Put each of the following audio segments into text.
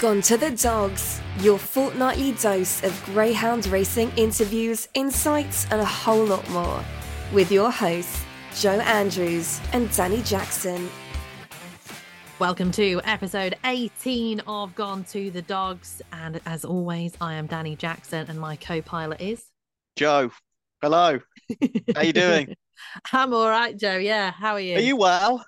Gone to the Dogs, your fortnightly dose of Greyhound racing interviews, insights, and a whole lot more. With your hosts, Joe Andrews and Dani Jackson. Welcome to episode 18 of Gone to the Dogs. And as always, I am Dani Jackson and my co pilot is Joe. Hello. How are you doing? I'm all right, Joe. Yeah. How are you? Are you well?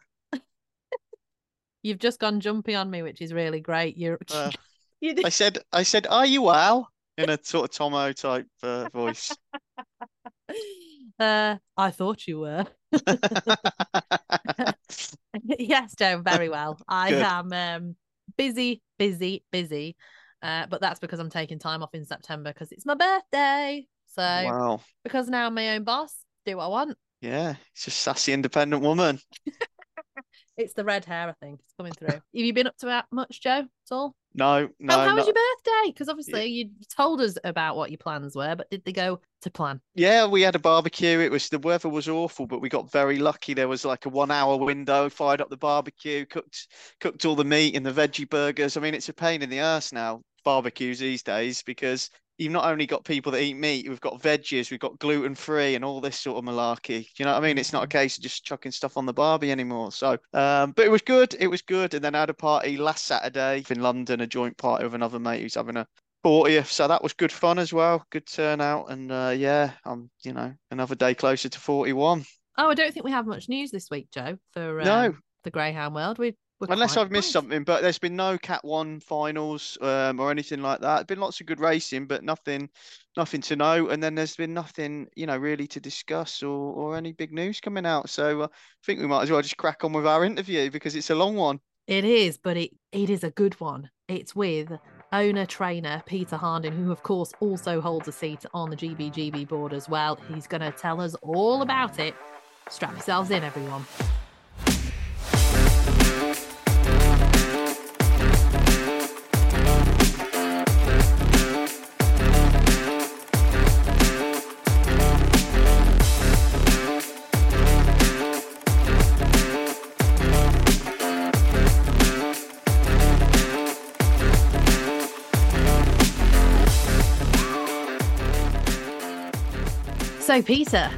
You've just gone jumpy on me, which is really great. You're. Uh, you I said, I said, are you well? In a sort of Tomo type uh, voice. Uh, I thought you were. yes, Joe, very well. I Good. am um, busy, busy, busy. Uh, but that's because I'm taking time off in September because it's my birthday. So wow. because now I'm my own boss, do what I want. Yeah, it's a sassy, independent woman. It's the red hair, I think, it's coming through. Have you been up to that much, Joe? At all? No, no, how, how was your birthday? Because obviously you told us about what your plans were, but did they go to plan? Yeah, we had a barbecue. It was the weather was awful, but we got very lucky. There was like a one hour window, fired up the barbecue, cooked cooked all the meat and the veggie burgers. I mean, it's a pain in the ass now, barbecues these days, because you've not only got people that eat meat, we've got veggies, we've got gluten free and all this sort of malarkey. Do you know what I mean? It's not a case of just chucking stuff on the barbie anymore. So um, but it was good. It was good. And then I had a party last Saturday in London, a joint party with another mate who's having a 40th. So that was good fun as well. Good turnout. And uh, yeah, I'm, you know, another day closer to 41. Oh, I don't think we have much news this week, Joe, for um, No. the Greyhound world. We we're Unless I've missed something, but there's been no Cat One finals um, or anything like that. Been lots of good racing, but nothing, nothing to know. And then there's been nothing, you know, really to discuss or or any big news coming out. So uh, I think we might as well just crack on with our interview because it's a long one. It is, but it it is a good one. It's with owner trainer Peter Harnden, who of course also holds a seat on the GBGB board as well. He's going to tell us all about it. Strap yourselves in, everyone. So, Peter,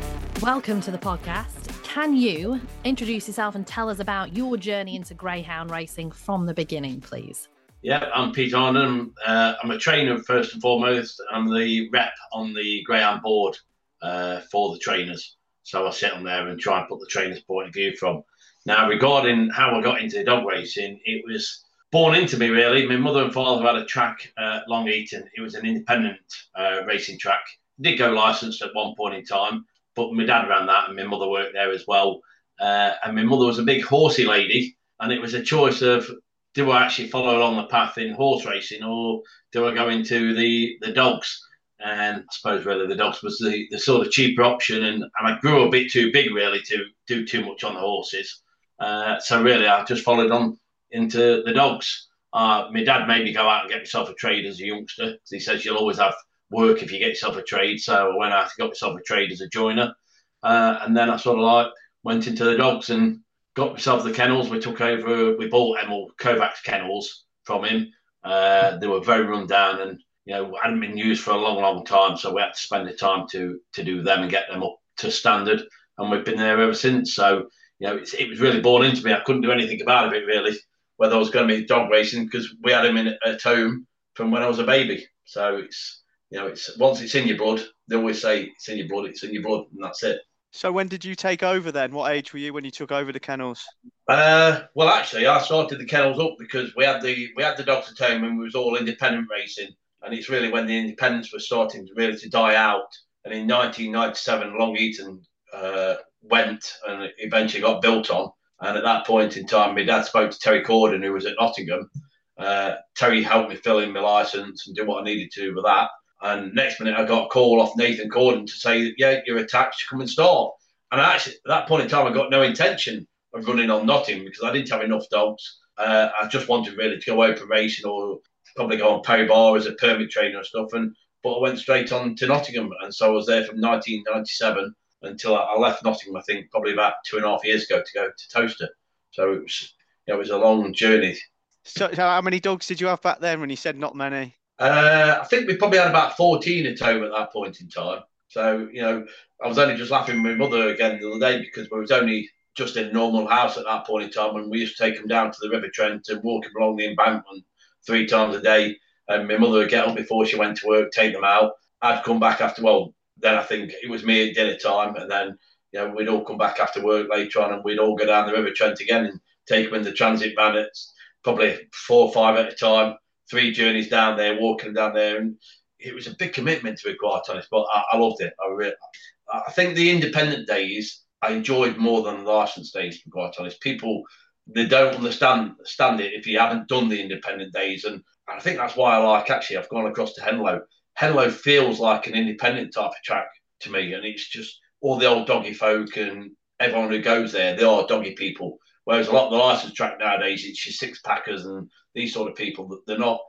welcome to the podcast. Can you introduce yourself and tell us about your journey into greyhound racing from the beginning, please? Yeah, I'm Pete Harnden. Uh, I'm a trainer first and foremost. I'm the rep on the Greyhound board uh, for the trainers. So I sit on there and try and put the trainers' point of view from. Now, regarding how I got into dog racing, it was born into me really. My mother and father had a track at Long Eaton. It was an independent uh, racing track. Did go licensed at one point in time, but my dad ran that and my mother worked there as well. Uh, and my mother was a big horsey lady, and it was a choice of do I actually follow along the path in horse racing or do I go into the the dogs? And I suppose really the dogs was the, the sort of cheaper option, and, and I grew a bit too big really to do too much on the horses. Uh, so really, I just followed on into the dogs. Uh, my dad made me go out and get myself a trade as a youngster. He says you'll always have work if you get yourself a trade. So I went out and got myself a trade as a joiner, uh, and then I sort of like went into the dogs and got myself the kennels. We took over, we bought Emil Kovacs kennels from him. Uh, they were very run down and you know hadn't been used for a long, long time. So we had to spend the time to to do them and get them up to standard. And we've been there ever since. So you know it was really born into me. I couldn't do anything about it really, whether I was going to be dog racing because we had him in at home from when I was a baby. So it's you know it's once it's in your blood. They always say it's in your blood. It's in your blood, and that's it. So when did you take over then? What age were you when you took over the kennels? Uh, well, actually, I started the kennels up because we had the we had the dogs at home and we was all independent racing, and it's really when the independents were starting to really to die out. And in 1997, Long Eaton uh, went and eventually got built on. And at that point in time, my dad spoke to Terry Corden, who was at Nottingham. Uh, Terry helped me fill in my license and do what I needed to with that. And next minute, I got a call off Nathan Corden to say, "Yeah, you're attached. Come and start." And I actually, at that point in time, I got no intention of running on Nottingham because I didn't have enough dogs. Uh, I just wanted really to go open racing or probably go on Perry Barr as a permit trainer and stuff. And but I went straight on to Nottingham, and so I was there from 1997 until I, I left Nottingham. I think probably about two and a half years ago to go to Towcester. So it was, you know, it was a long journey So, so how many dogs did you have back then when you said not many? Uh, I think we probably had about 14 at home at that point in time. So, you know, I was only just laughing with my mother again the other day because we was only just in a normal house at that point in time when we used to take them down to the River Trent and walk them along the embankment three times a day. And my mother would get up before she went to work, take them out. I'd come back after, well, then I think it was me at dinner time. And then, you know, we'd all come back after work later on and we'd all go down the River Trent again and take them in the transit van. It's probably four or five at a time, three journeys down there, walking down there. And it was a big commitment to be quite honest, but I, I loved it. I really, I think the independent days I enjoyed more than the license days, to be quite honest. People they don't understand stand it if you haven't done the independent days, and, and I think that's why I like actually I've gone across to Henlow. Henlow feels like an independent type of track to me, and it's just all the old doggy folk and everyone who goes there, they are doggy people. Whereas a lot of the license track nowadays, it's your six packers and these sort of people. That they're not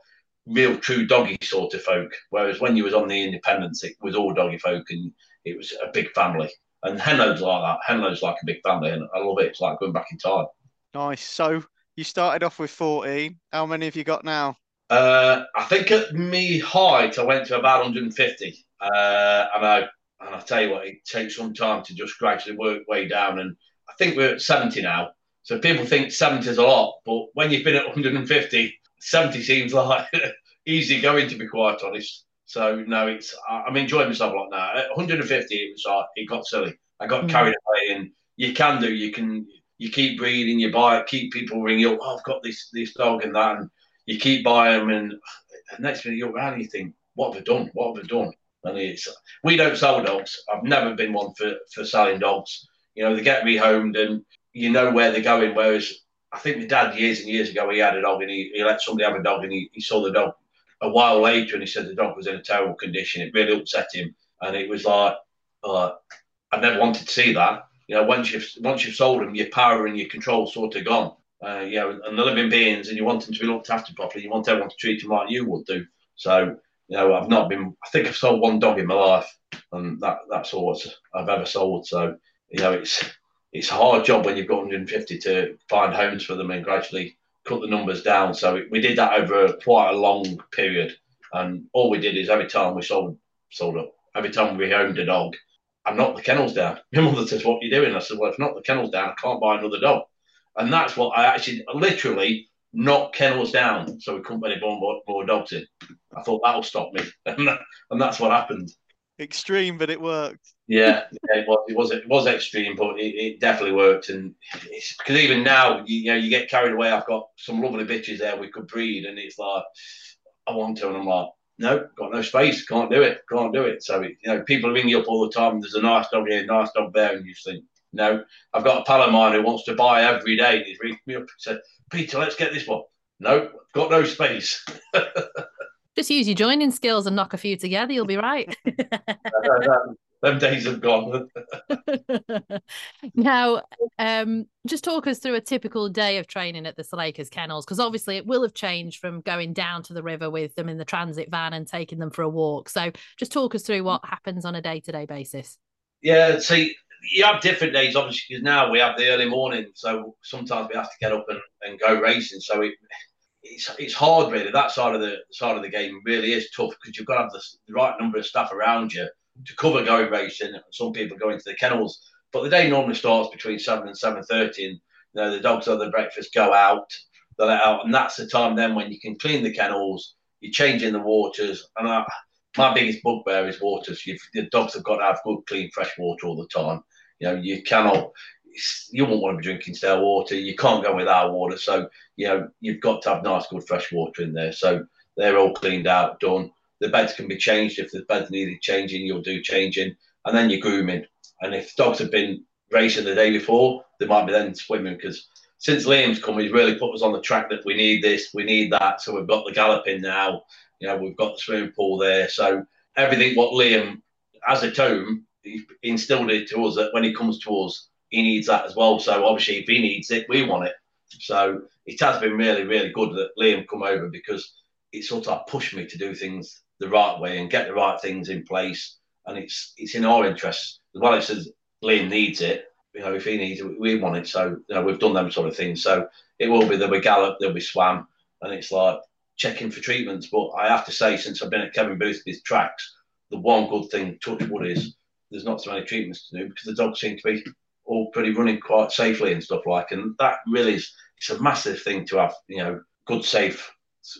real true doggy sort of folk. Whereas when you was on the independence, it was all doggy folk and it was a big family. And Henlow's like that. Henlow's like a big family, and I love it. It's like going back in time. Nice. So you started off with 14. How many have you got now? Uh, I think at me height, I went to about 150. Uh, and I and I tell you what, it takes some time to just gradually work way down. And I think we're at 70 now. So people think 70 is a lot, but when you've been at 150, 70 seems like easy going to be quite honest. So no, it's I'm enjoying myself a lot now. At 150, it was like it got silly. I got mm. carried away, and you can do. You can you keep breeding, you buy it, keep people ringing up. Oh, I've got this this dog and that, and you keep buying them, and the next minute you're around, and you think, what have I done? What have I done? And it's we don't sell dogs. I've never been one for for selling dogs. You know, they get rehomed, and you know where they're going. Whereas I think my dad years and years ago he had a dog, and he, he let somebody have a dog, and he, he saw the dog a while later and he said the dog was in a terrible condition. It really upset him. And it was like, uh, I never wanted to see that. You know, once you've once you've sold them, your power and your control sort of gone. Uh, you know, and the living beings, and you want them to be looked after properly. You want everyone to treat them like you would do. So, you know, I've not been. I think I've sold one dog in my life, and that that's all I've ever sold. So, you know, it's it's a hard job when you've got 150 to find homes for them and gradually cut the numbers down. So we did that over quite a long period. And all we did is every time we sold sold up, every time we owned a dog, I knocked the kennels down. My mother says, What are you doing? I said, Well, if not the kennels down, I can't buy another dog. And that's what I actually literally knocked kennels down so we couldn't put any more, more dogs in. I thought that'll stop me. And that's what happened. Extreme, but it worked. Yeah, yeah, it was. It was. It was extreme, but it, it definitely worked. And it's because even now, you, you, know, you get carried away. I've got some lovely bitches there we could breed, and it's like I want to, and I'm like, no, got no space, can't do it, can't do it. So it, you know, people ring you up all the time. There's a nice dog here, nice dog there, and you think, no, I've got a pal of mine who wants to buy every day. And he's ringing me up and said, Peter, let's get this one. No, got no space. Just use your joining skills and knock a few together. You'll be right. them days have gone. now, um, just talk us through a typical day of training at the Salacres kennels, because obviously it will have changed from going down to the river with them in the transit van and taking them for a walk. So, just talk us through what happens on a day to day basis. Yeah, see, you have different days, obviously, because now we have the early morning, so sometimes we have to get up and, and go racing. So it, it's it's hard really. That side of the side of the game really is tough because you've got to have the, the right number of staff around you to cover going racing. Some people go into the kennels, but the day normally starts between seven and seven thirty, and you know the dogs have their breakfast, go out, they let out, and that's the time then when you can clean the kennels, you're changing the waters, and I, my biggest bugbear is waters. You've, dogs have got to have good, clean, fresh water all the time. You know, you cannot you won't want to be drinking stale water. You can't go without water. So, you know, you've got to have nice, good, fresh water in there. So they're all cleaned out, done. The beds can be changed. If the bed's needed changing, you'll do changing. And then you're grooming. And if dogs have been racing the day before, they might be then swimming because since Liam's come, he's really put us on the track that we need this, we need that. So we've got the galloping now. You know, we've got the swimming pool there. So everything what Liam has at home, he instilled it to us that when he comes to us, he needs that as well. So obviously, if he needs it, we want it. So it has been really, really good that Liam come over because it sort of pushed me to do things the right way and get the right things in place. And it's it's in our interests as well. It says Liam needs it. You know, if he needs it, we want it. So you know, we've done them sort of things. So it will be there'll be gallop, there'll be swam, and it's like checking for treatments. But I have to say, since I've been at Kevin Boothby's tracks, the one good thing, touch wood, is there's not so many treatments to do because the dogs seem to be all pretty running quite safely and stuff like. And that really is it's a massive thing to have, you know, good safe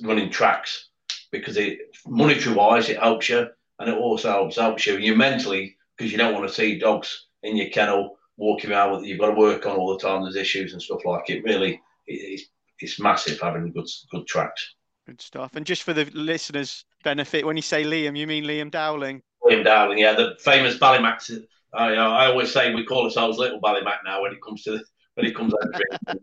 running tracks because it monetary wise it helps you and it also helps helps you you mentally because you don't want to see dogs in your kennel walking around with you've got to work on all the time. There's issues and stuff like it. Really, it's, it's massive having good good tracks. Good stuff. And just for the listeners' benefit, when you say Liam, you mean Liam Dowling? Liam Dowling, yeah, the famous Ballymac. I, I always say we call ourselves Little Ballymac now when it comes to when it comes over.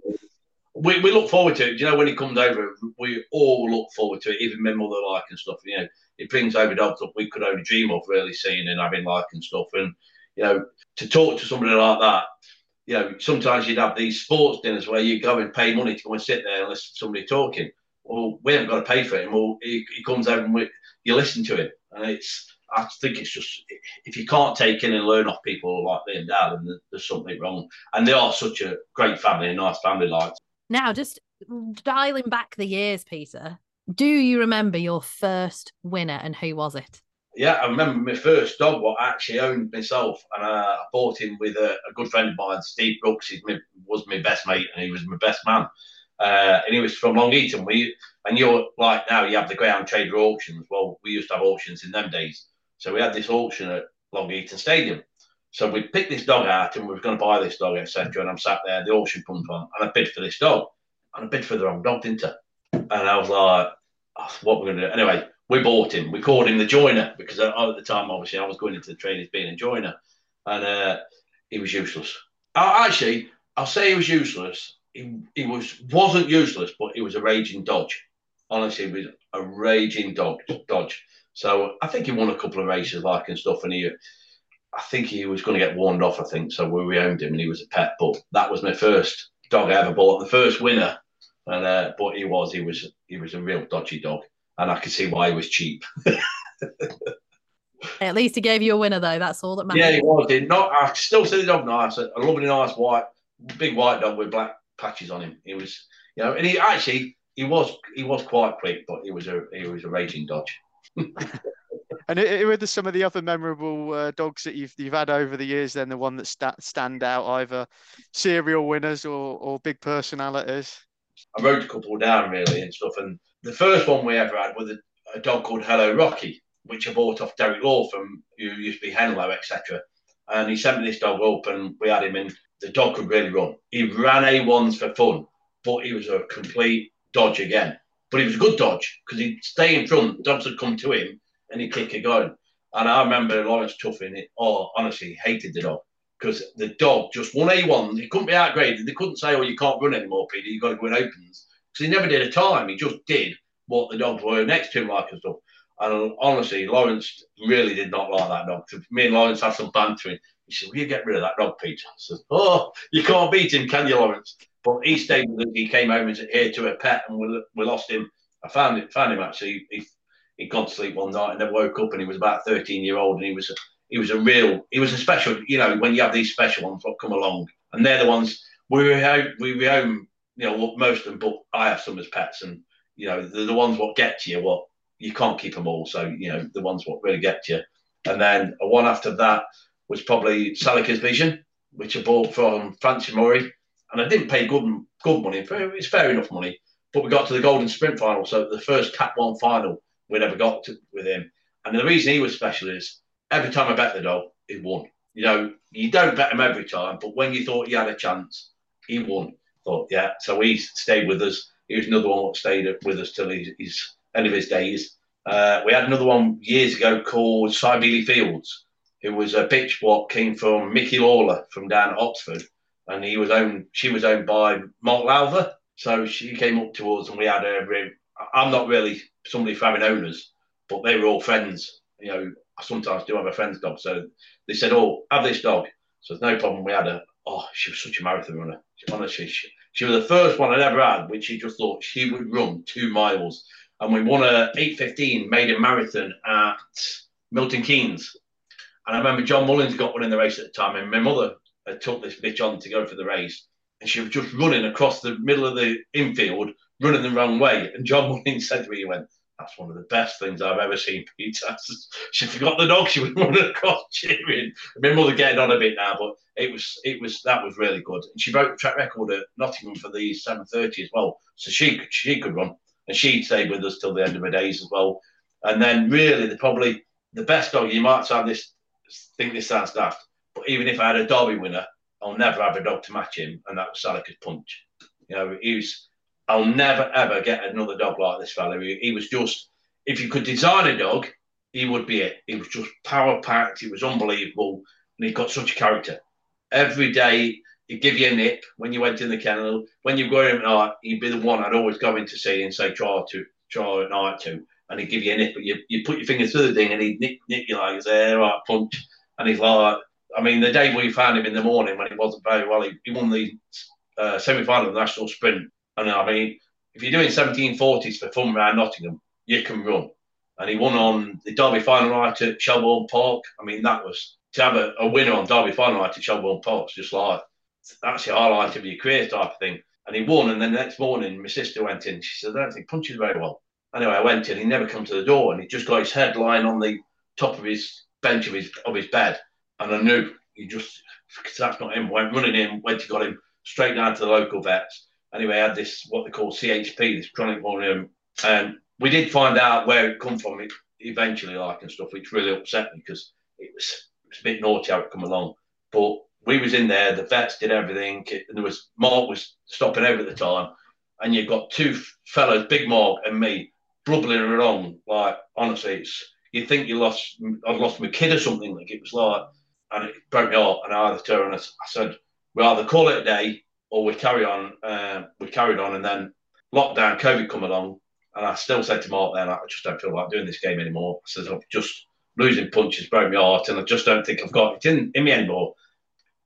we, we look forward to it. Do You know, when he comes over, we all look forward to it. Even my mother like and stuff. You know, it brings over dogs that we could only dream of really seeing and having like and stuff. And you know, to talk to somebody like that, you know, sometimes you'd have these sports dinners where you go and pay money to go and sit there and listen to somebody talking. Well, we haven't got to pay for it. Well, he, he comes over and we, you listen to him, and it's. I think it's just if you can't take in and learn off people like Liam Dad, then there's something wrong. And they are such a great family, a nice family, like. Now, just dialing back the years, Peter. Do you remember your first winner and who was it? yeah, I remember my first dog, what I actually owned myself, and uh, I bought him with a, a, good friend of mine, Steve Brooks. He was my best mate, and he was my best man. Uh, and he was from Long Eaton. We and you're like now you have the Greyhound Trader auctions. Well, we used to have auctions in them days, so we had this auction at Long Eaton Stadium. So we picked this dog out, and we were going to buy this dog, etc. And I'm sat there, the auction comes on, and I bid for this dog, and I bid for the wrong dog, didn't I? And I was like, oh, what we're going to do anyway we bought him. We called him the joiner because at the time, obviously, I was going into the trade as being a joiner, and uh, he was useless. Uh, actually, I'll say he was useless. He, he was wasn't useless, but he was a raging dodge. Honestly, he was a raging dog dodge. So I think he won a couple of races, like and stuff, and he. I think he was going to get warned off. I think so. We owned him, and he was a pet. But that was my first dog I ever bought, the first winner. And uh, but he was, he was, he was a real dodgy dog and I could see why he was cheap. At least he gave you a winner, though. That's all that matters. Yeah, he was. He not. I still see the dog nice. A lovely, nice white, big white dog with black patches on him. He was, you know, and he actually he was he was quite quick, but he was a he was a raging dodge. and who are some of the other memorable uh, dogs that you've you've had over the years? Then the one that st- stand out, either serial winners or or big personalities. I wrote a couple down really and stuff, and the first one we ever had was a, a dog called Hello Rocky, which I bought off Derek Law from who used to be Henlow, etc. And he sent me this dog up, and we had him in. The dog could really run. He ran A1s for fun, but he was a complete dodge again. But he was a good dodge because he'd stay in front. Dogs would come to him and he'd kick a going. And I remember Lawrence Tuffin, it, oh, honestly, hated the dog because the dog just won A1. He couldn't be outgraded. They couldn't say, oh, you can't run anymore, Peter. You've got to go in opens because he never did a time. He just did what the dogs were next to him like and stuff. And honestly, Lawrence really did not like that dog. Me and Lawrence had some bantering. He said, Will you get rid of that dog, Peter? I said, Oh, you can't beat him, can you, Lawrence? But he stayed with us. He came home and said, Here to a pet, and we, lost him. I found it, found him actually. He, he'd gone to sleep one night and then woke up and he was about 13 year old and he was he was a real he was a special you know when you have these special ones what come along and they're the ones we home we home you know, most of them, but I have some as pets, and you know, they're the ones what get to you. What you can't keep them all, so you know, the ones what really get to you. And then one after that was probably Salacres Vision, which I bought from Francis Murray, and I didn't pay good good money. It's fair enough money, but we got to the Golden Sprint final, so the first Cat One final we'd ever got to, with him. And the reason he was special is every time I bet the dog, he won. You know, you don't bet him every time, but when you thought he had a chance, he won thought, yeah. So he stayed with us. He was another one that stayed with us till his, his end of his days. Uh, we had another one years ago called Cybele Fields. It was a bitch what came from Mickey Lawler from down at Oxford, and he was owned. She was owned by Mark Lowther. So she came up to us, and we had a. I'm not really somebody for having owners, but they were all friends. You know, I sometimes do have a friend's dog, so they said, "Oh, have this dog." So there's no problem. We had a, oh, she was such a marathon runner. Honestly, she, she was the first one I'd ever had, which she just thought she would run two miles. And we won a 8.15 maiden marathon at Milton Keynes. And I remember John Mullins got one in the race at the time, and my mother had took this bitch on to go for the race. And she was just running across the middle of the infield, running the wrong way. And John Mullins said to me, he went, that's one of the best things I've ever seen Peter. she forgot the dog. She was running across cheering. My mother getting on a bit now, but it was it was that was really good. And she broke the track record at Nottingham for the 7:30 as well, so she she could run, and she stayed with us till the end of her days as well. And then really, the probably the best dog. You might sound this think this sounds daft, but even if I had a Derby winner, I'll never have a dog to match him, and that was Salacres Punch. You know, he was I'll never ever get another dog like this fella. He, he, was just, if you could design a dog, he would be it. He was just power packed. He was unbelievable, and he got such a character. Every day he'd give you a nip when you went in the kennel. When you go in at night, he'd be the one I'd always go in to see and say try to try at night to, and he'd give you a nip. But you you put your fingers through the thing, and he'd nip, nip you like, say, right, punch, and he's like. I mean, the day we found him in the morning when he wasn't very well, he, he won the uh, semi final of the national sprint and I mean, if you're doing 1740s for fun around Nottingham, you can run. And he won on the Derby final night at Shelbourne Park. I mean, that was to have a, a winner on Derby final night at Shelbourne Park. It's just like that's the highlight of your career type of thing. And he won. And then the next morning, my sister went in. She said, I don't think punches very well. Anyway, I went in. He never come to the door, and he just got his head lying on the top of his bench of his of his bed. And I knew he just that's not him. Went running in, went to got him straight down to the local vets anyway, I had this what they call CHP, this chronic monium, and we did find out where it come from eventually, like and stuff, which really upset me because it was, it was a bit naughty how it come along. But we was in there, the vets did everything, and there was Mark was stopping over at the time, and you've got two fellas, Big Mark and me, blubbering along. Like honestly, it's you think you lost, I've lost my kid or something. Like it was like, and it broke me up. And I had to turn and I said, we either call it a day or we carry on. Uh, we carried on, and then lockdown, COVID come along, and I still said to Mark then, I just don't feel like doing this game anymore. I said, I'm just losing punches broke my heart, and I just don't think I've got it in, in me anymore.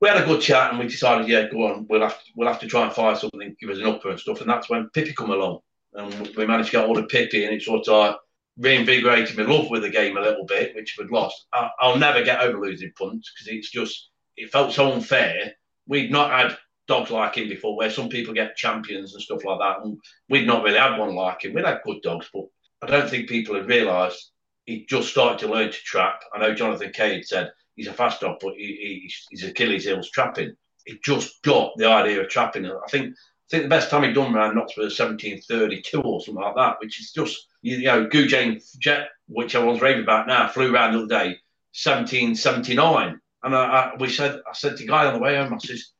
We had a good chat, and we decided, yeah, go on, we'll have to, we'll have to try and find something, give us an upper and stuff, and that's when Pippi come along, and we managed to get all the Pippi, and it sort of reinvigorated my love with the game a little bit, which we'd lost. I, will never get over losing punts because it's just it felt so unfair. We'd not had dogs like him before, where some people get champions and stuff like that. And we'd not really had one like him. We'd had good dogs, but I don't think people had realised he just started to learn to trap. I know Jonathan Cade said he's a fast dog, but he, he, his Achilles heel's trapping. He just got the idea of trapping. I think think the best time he'd done around Knox was 1732 or something like that, which is just, you know, Goujane Jet, which everyone's raving about now, flew around the other day, 1779. And I, I, we said, I said to the guy on the way home, I says,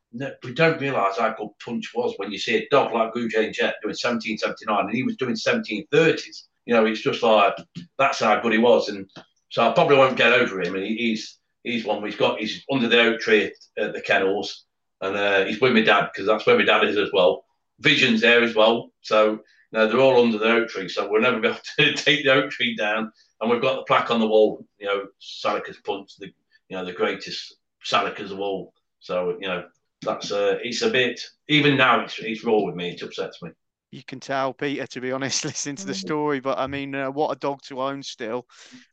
we don't realise how good Punch was when you see a dog like Goujane Jet doing 1779 and he was doing 1730s. You know, it's just like that's how good he was. And so I probably won't get over him. And he's he's one he's got he's under the oak tree at the kennels and uh, he's with my dad because that's where my dad is as well. Vision's there as well. So you know, they're all under the oak tree. So we'll never be able to take the oak tree down. And we've got the plaque on the wall, you know, Salacres Punch, the you know, the greatest Salacres of all. So, you know, that's uh, it's a bit even now it's it's raw with me. It upsets me. You can tell, Peter, to be honest, listening to the story. But I mean, uh, what a dog to own still.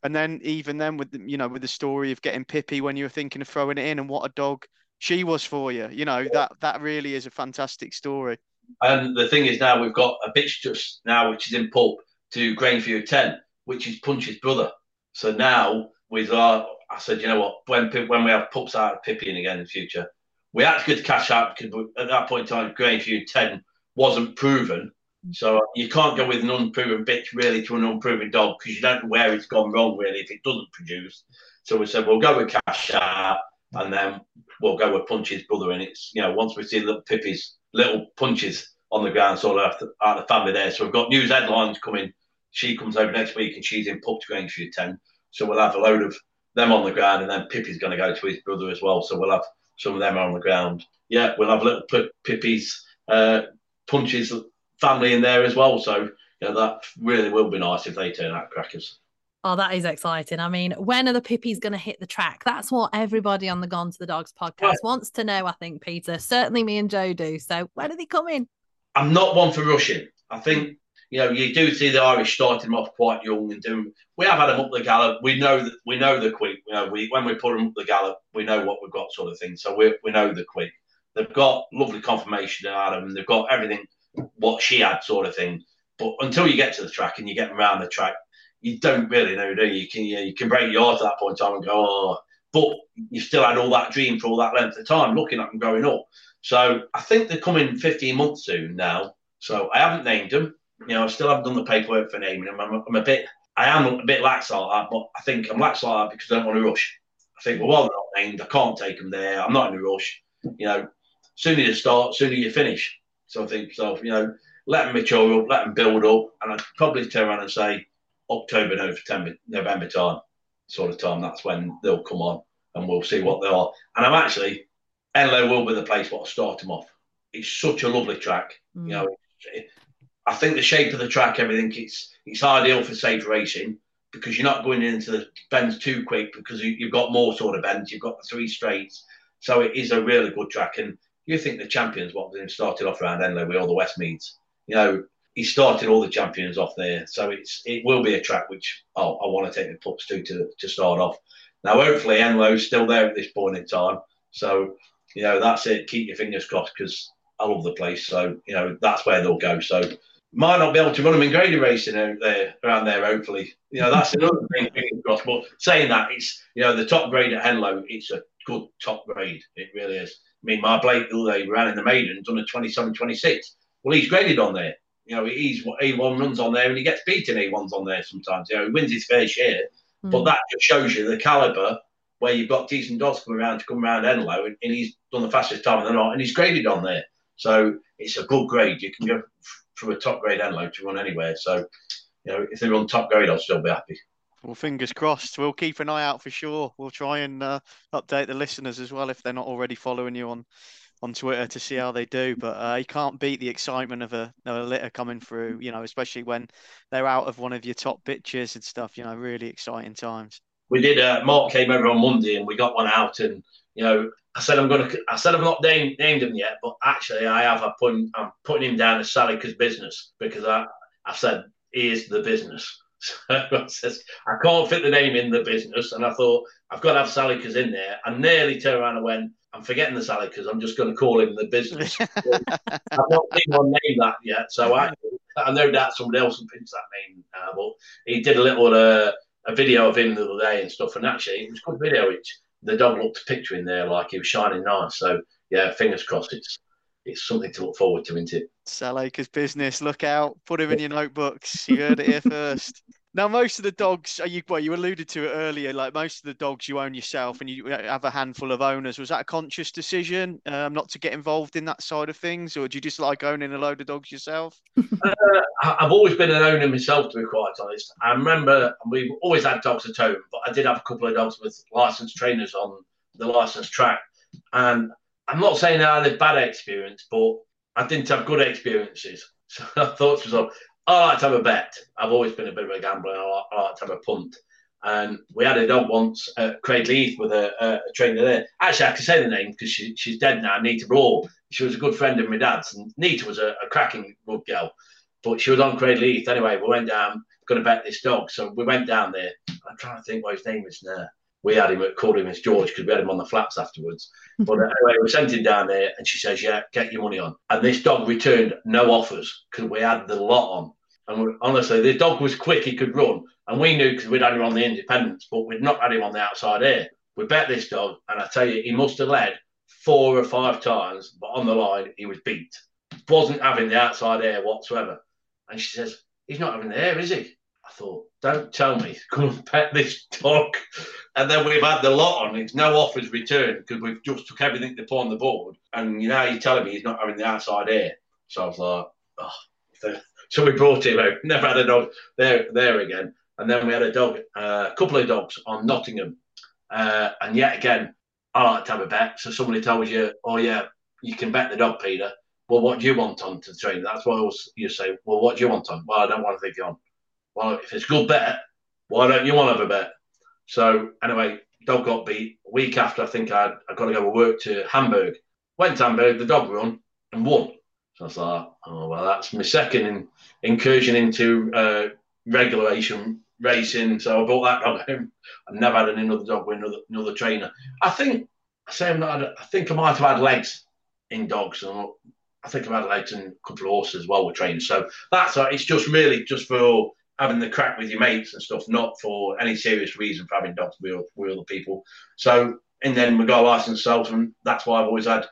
And then even then, with the, you know, with the story of getting Pippi when you were thinking of throwing it in, and what a dog she was for you. You know, that that really is a fantastic story. And the thing is, now we've got a bitch just now, which is in pup to Grangefield Ten, which is Punch's brother. So now with our, I said, you know what, when when we have pups out of Pippin again in the future, we had to cash out because at that point in time, Grangefield 10 wasn't proven. So uh, you can't go with an unproven bitch really to an unproven dog because you don't know where it's gone wrong really if it doesn't produce. So we said we'll go with cash out and then we'll go with Punch's brother. And it's you know once we see little Pippi's little punches on the ground, sort of out of the family there. So we've got news headlines coming. She comes over next week and she's in Pup to Grangefield 10. So we'll have a load of them on the ground and then Pippi's going to go to his brother as well. So we'll have some of them on the ground. Yeah, we'll have a little Pippi's uh, punches family in there as well. So you know, that really will be nice if they turn out crackers. Oh, that is exciting. I mean, when are the Pippies going to hit the track? That's what everybody on the Gone to the Dogs podcast wants to know, I think, Peter. Certainly me and Joe do. So when are they coming? I'm not one for rushing. I think you know, you do see the Irish starting them off quite young and doing. We have had them up the gallop. We know that we know they're quick. You know, we when we put them up the gallop, we know what we've got, sort of thing. So we we know they're quick. They've got lovely confirmation out of them. They've got everything what she had, sort of thing. But until you get to the track and you get them around the track, you don't really know, do you? You can, you, you can break your heart at that point in time and go, oh, but you still had all that dream for all that length of time, looking at them growing up. So I think they're coming 15 months soon now. So I haven't named them. You know, I still haven't done the paperwork for naming them. I'm, I'm a bit, I am a bit lax like that, but I think I'm lax like that because I don't want to rush. I think, well, while they're not named, I can't take them there. I'm not in a rush. You know, sooner you start, sooner you finish. So I think, so, you know, let them mature up, let them build up. And I'd probably turn around and say October, November, November time, sort of time. That's when they'll come on and we'll see what they are. And I'm actually, Henlow will be the place where I start them off. It's such a lovely track. Mm. You know, I think the shape of the track, everything, it's it's ideal for safe racing because you're not going into the bends too quick because you, have got more sort of bends. You've got the three straights, so it is a really good track. And you think the champions, what they started off around Henlow with all the Westmeads, you know, he started all the champions off there, so it's it will be a track which oh, I want to take the pups to to to start off. Now, hopefully, Henlow's still there at this point in time, so you know that's it. Keep your fingers crossed because I love the place, so you know that's where they'll go. So might not be able to run them in graded racing out there around there. Hopefully, you know that's another thing. Fingers crossed. But saying that, it's you know the top grade at Henlow, it's a good top grade. It really is. I mean, my Blake, they ran in the maiden, done a 27, 26. Well, he's graded on there. You know, he's what A1 runs on there and he gets beaten A1s on there sometimes. You know, he wins his fair share. Mm. But that just shows you the calibre where you've got decent dogs coming around to come around Henlow and, and he's done the fastest time in the night and he's graded on there. So it's a good grade. You can go from a top grade Henlow to run anywhere. So, you know, if they run top grade, I'll still be happy. Well, fingers crossed. We'll keep an eye out for sure. We'll try and uh, update the listeners as well if they're not already following you on on Twitter to see how they do. But uh, you can't beat the excitement of a, of a litter coming through, you know, especially when they're out of one of your top bitches and stuff. You know, really exciting times. We did. Uh, Mark came over on Monday and we got one out, and you know, I said I'm gonna. I said I've not named, named him yet, but actually I have. I put. I'm putting him down as Salacres business because I. I said he is the business. So I says I can't fit the name in the business, and I thought I've got to have Salacres in there. I nearly turned around and went. I'm forgetting the salad because I'm just going to call him the business. I've not seen one name that yet, so I, I know that somebody else will pinch that name. Uh, but he did a little uh, a video of him the other day and stuff, and actually it was a good video. Which the dog looked a picture in there like he was shining nice. So yeah, fingers crossed. It's it's something to look forward to, isn't it? Salacres business. Look out! Put him in your notebooks. You heard it here first. Now, most of the dogs, you well, you alluded to it earlier. Like most of the dogs you own yourself, and you have a handful of owners. Was that a conscious decision, um, not to get involved in that side of things, or do you just like owning a load of dogs yourself? uh, I've always been an owner myself, to be quite honest. I remember we've always had dogs at home, but I did have a couple of dogs with licensed trainers on the licensed track, and I'm not saying I had a bad experience, but I didn't have good experiences. So I thought to myself, I like to have a bet. I've always been a bit of a gambler. I like, I like to have a punt. And we had a dog once at Craigleith with a, a, trainer there. Actually, I can say the name because she, she's dead now, Nita Brawl. She was a good friend of my dad's. And Nita was a, a cracking good girl. But she was on Craigleith. Anyway, we went down, going to bet this dog. So we went down there. I'm trying to think what his name is now. We had him, called him as George because we had him on the flats afterwards. But anyway, we sent him down there and she says, Yeah, get your money on. And this dog returned no offers because we had the lot on. And honestly, the dog was quick; he could run, and we knew because we'd had him on the independence, but we'd not had him on the outside air. We bet this dog, and I tell you, he must have led four or five times, but on the line he was beat. Wasn't having the outside air whatsoever. And she says, "He's not having the air, is he?" I thought, "Don't tell me, come and pet this dog." And then we've had the lot on. It's no offers returned because we've just took everything to put on the board. And you know, you're telling me he's not having the outside air. So I was like, oh, so we brought him out. Never had a dog there there again. And then we had a dog, uh, a couple of dogs on Nottingham. Uh, and yet again, I like to have a bet. So somebody tells you, oh yeah, you can bet the dog, Peter. Well, what do you want on to train? That's why you say, well, what do you want on? Well, I don't want to think on. Well, if it's good bet, why don't you want to have a bet? So anyway, dog got beat. A week after, I think I'd, I got to go to work to Hamburg. Went to Hamburg, the dog run and won. So I thought, oh well, that's my second in, incursion into uh, regulation racing. So I bought that dog home. I've never had another dog with another, another trainer. I think I say I'm not. I think I might have had legs in dogs. And I think I've had legs in a couple of horses as well with trainers. So that's uh, it's just really just for having the crack with your mates and stuff, not for any serious reason for having dogs with, with other people. So and then we got a license self, and that's why I've always had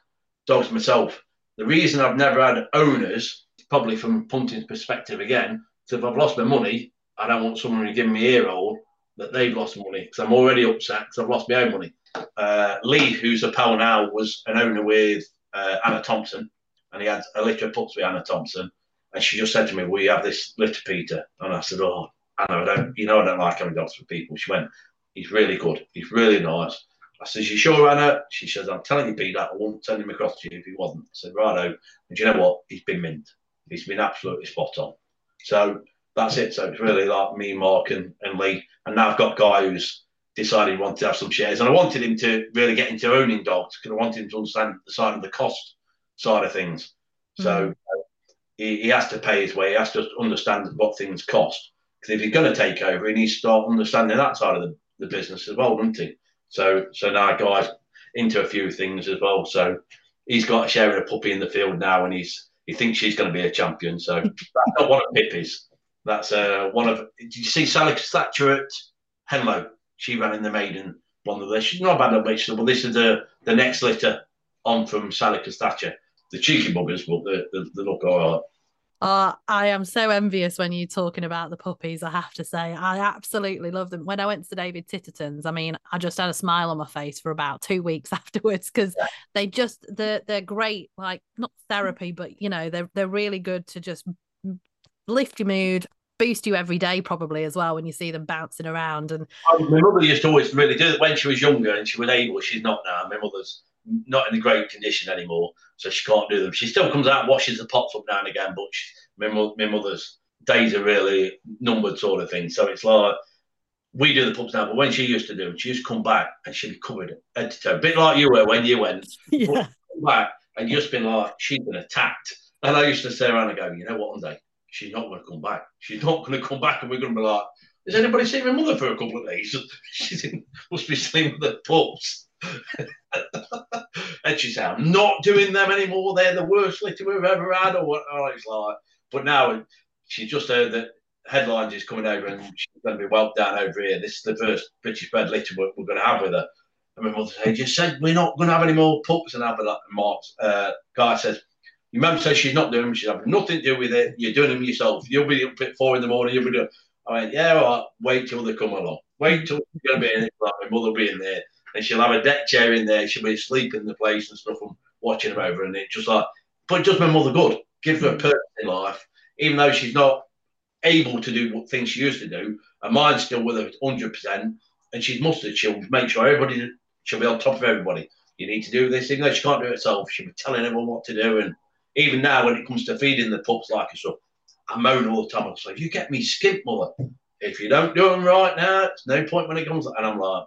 dogs myself. The reason I've never had owners, probably from punting's perspective again, so if I've lost my money, I don't want someone to give me a ear roll that they've lost money because I'm already upset because I've lost my own money. Uh, Lee, who's a pal now, was an owner with uh, Anna Thompson, and he had a litter of pups with Anna Thompson. And she just said to me, "Will you have this litter, Peter?" And I said, "Oh, Anna, I don't. You know, I don't like having dogs for people." She went, "He's really good. He's really nice." I said, You sure, Anna? She says, I'm telling you, Peter, I won't send him across to you if he wasn't. I said, Righto. And you know what? He's been mint. He's been absolutely spot on. So that's it. So it's really like me, Mark, and, and Lee. And now I've got guy who's decided he wanted to have some shares. And I wanted him to really get into owning dogs because I wanted him to understand the side of the cost side of things. So mm. He, he has to pay his way. He has to understand what things cost. Because if he's going to take over, he needs to start understanding that side of the, the business as well, doesn't he? So so now guy's into a few things as well. So he's got a share of a puppy in the field now, and he's he thinks she's going to be a champion. So that's not one of Pippi's. That's uh, one of. Did you see Sally Thatcher at Henlow? She ran in the maiden one of the. She's not bad at bitch, but this is the the next litter on from Sally Thatcher. The cheeky buggers, but the the, the look all right. Uh, I am so envious when you're talking about the puppies. I have to say, I absolutely love them. When I went to David Titterton's, I mean, I just had a smile on my face for about two weeks afterwards because yeah. they just they're they're great. Like not therapy, but you know they're they're really good to just lift your mood, boost you every day probably as well when you see them bouncing around. And my mother used to always really do it when she was younger and she was able. She's not now. My mother's not in a great condition anymore, so she can't do them. She still comes out and washes the pots up now and again, but she, my, my mother's days are really numbered, sort of thing. So it's like we do the pups now, but when she used to do them, she used to come back and she'd be covered head to toe, a bit like you were when you went. Yeah. Back and just been like, she's been attacked. And I used to say around and go, you know what, one day she's not going to come back. She's not going to come back, and we're going to be like, has anybody seen my mother for a couple of days? She's in, must be staying with the pups. and she said, I'm not doing them anymore. They're the worst litter we've ever had. Or what? Oh, it's like, but now she just heard that headlines is coming over and she's going to be whelped down over here. This is the first British bred litter we're, we're, going to have with her. And my mother said, You said we're not going to have any more pups. And I'll be like, Mark, uh, guy says, Your mum says she's not doing them. She's having nothing to do with it. You're doing them yourself. You'll be up at four in the morning. You'll be doing. I went, Yeah, all right. Wait till they come along. Wait till you're going to be in it. Like my mother being there and she'll have a deck chair in there. She'll be asleep in the place and stuff and watching them over. And it's just like, but just my mother good. Give her a mm. purpose in life, even though she's not able to do what things she used to do. Her mind's still with her 100%. And she's mustard. She'll make sure everybody, she'll be on top of everybody. You need to do this, even though she can't do it herself. She'll be telling everyone what to do. And even now, when it comes to feeding the pups like stuff, I moan all the time. I'm like, you get me skimp, mother. If you don't do them right now, it's no point when it comes. And I'm like,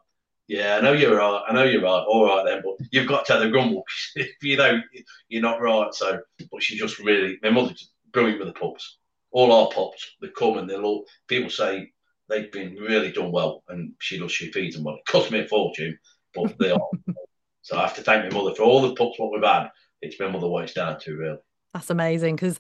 yeah, I know you're right. I know you're right. All right then, but you've got to have the grumble. if you don't, you're not right. So, but she just really, my mother's brilliant with the pups. All our pups, they come and they'll all, people say they've been really done well, and she does, she feeds them well. It cost me a fortune, but they are. so I have to thank my mother for all the pups what we've had. It's my mother what it's down to, really. That's amazing because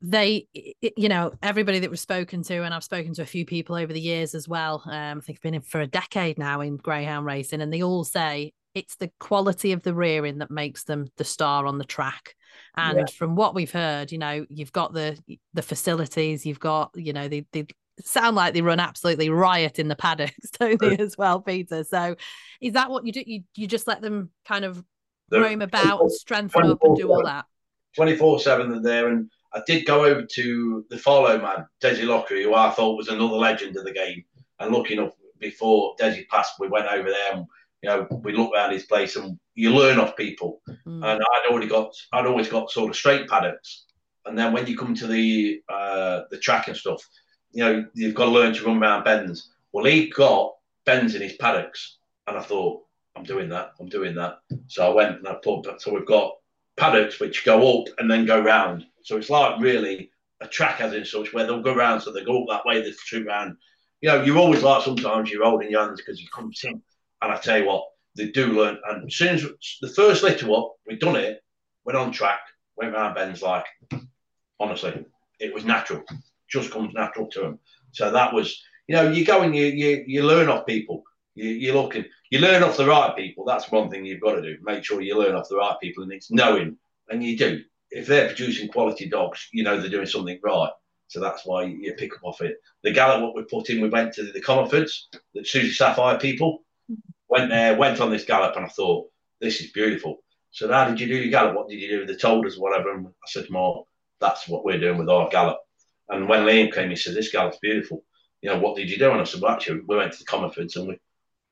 they you know everybody that we've spoken to and i've spoken to a few people over the years as well um, i think i've been in for a decade now in greyhound racing and they all say it's the quality of the rearing that makes them the star on the track. And yeah. from what we've heard you know you've got the the facilities you've got you know they, they sound like they run absolutely riot in the paddocks don't they as well peter? So is that what you do? You, you just let them kind of roam about and strengthen up and do all that? 24 7 they're there and I did go over to the follow man, Desi Lockery, who I thought was another legend of the game. And looking up before Desi passed, we went over there and you know we looked around his place and you learn off people. Mm. And I'd already got, I'd always got sort of straight paddocks. And then when you come to the uh, the track and stuff, you know you've got to learn to run around bends. Well, he got bends in his paddocks, and I thought I'm doing that, I'm doing that. So I went and I put. So we've got paddocks which go up and then go round. So it's like really a track as in such where they'll go round, so they go up that way, they shoot round. You know, you always like sometimes you're holding your hands because you come in. And I tell you what, they do learn. And as soon as the first litter up, we've done it, went on track, went round bends like, honestly, it was natural. Just comes natural to him. So that was, you know, you go and you you, you learn off people. You, you look you learn off the right people. That's one thing you've got to do. Make sure you learn off the right people, and it's knowing. And you do. If they're producing quality dogs, you know they're doing something right. So that's why you pick up off it. The gallop, what we put in, we went to the Comerfords, the Susie Sapphire people. Went there, went on this gallop, and I thought, this is beautiful. So how did you do your gallop? What did you do? They told us whatever. And I said them, that's what we're doing with our gallop. And when Liam came, he said, this gallop's beautiful. You know, what did you do? And I said, well, actually, we went to the Comerfords and we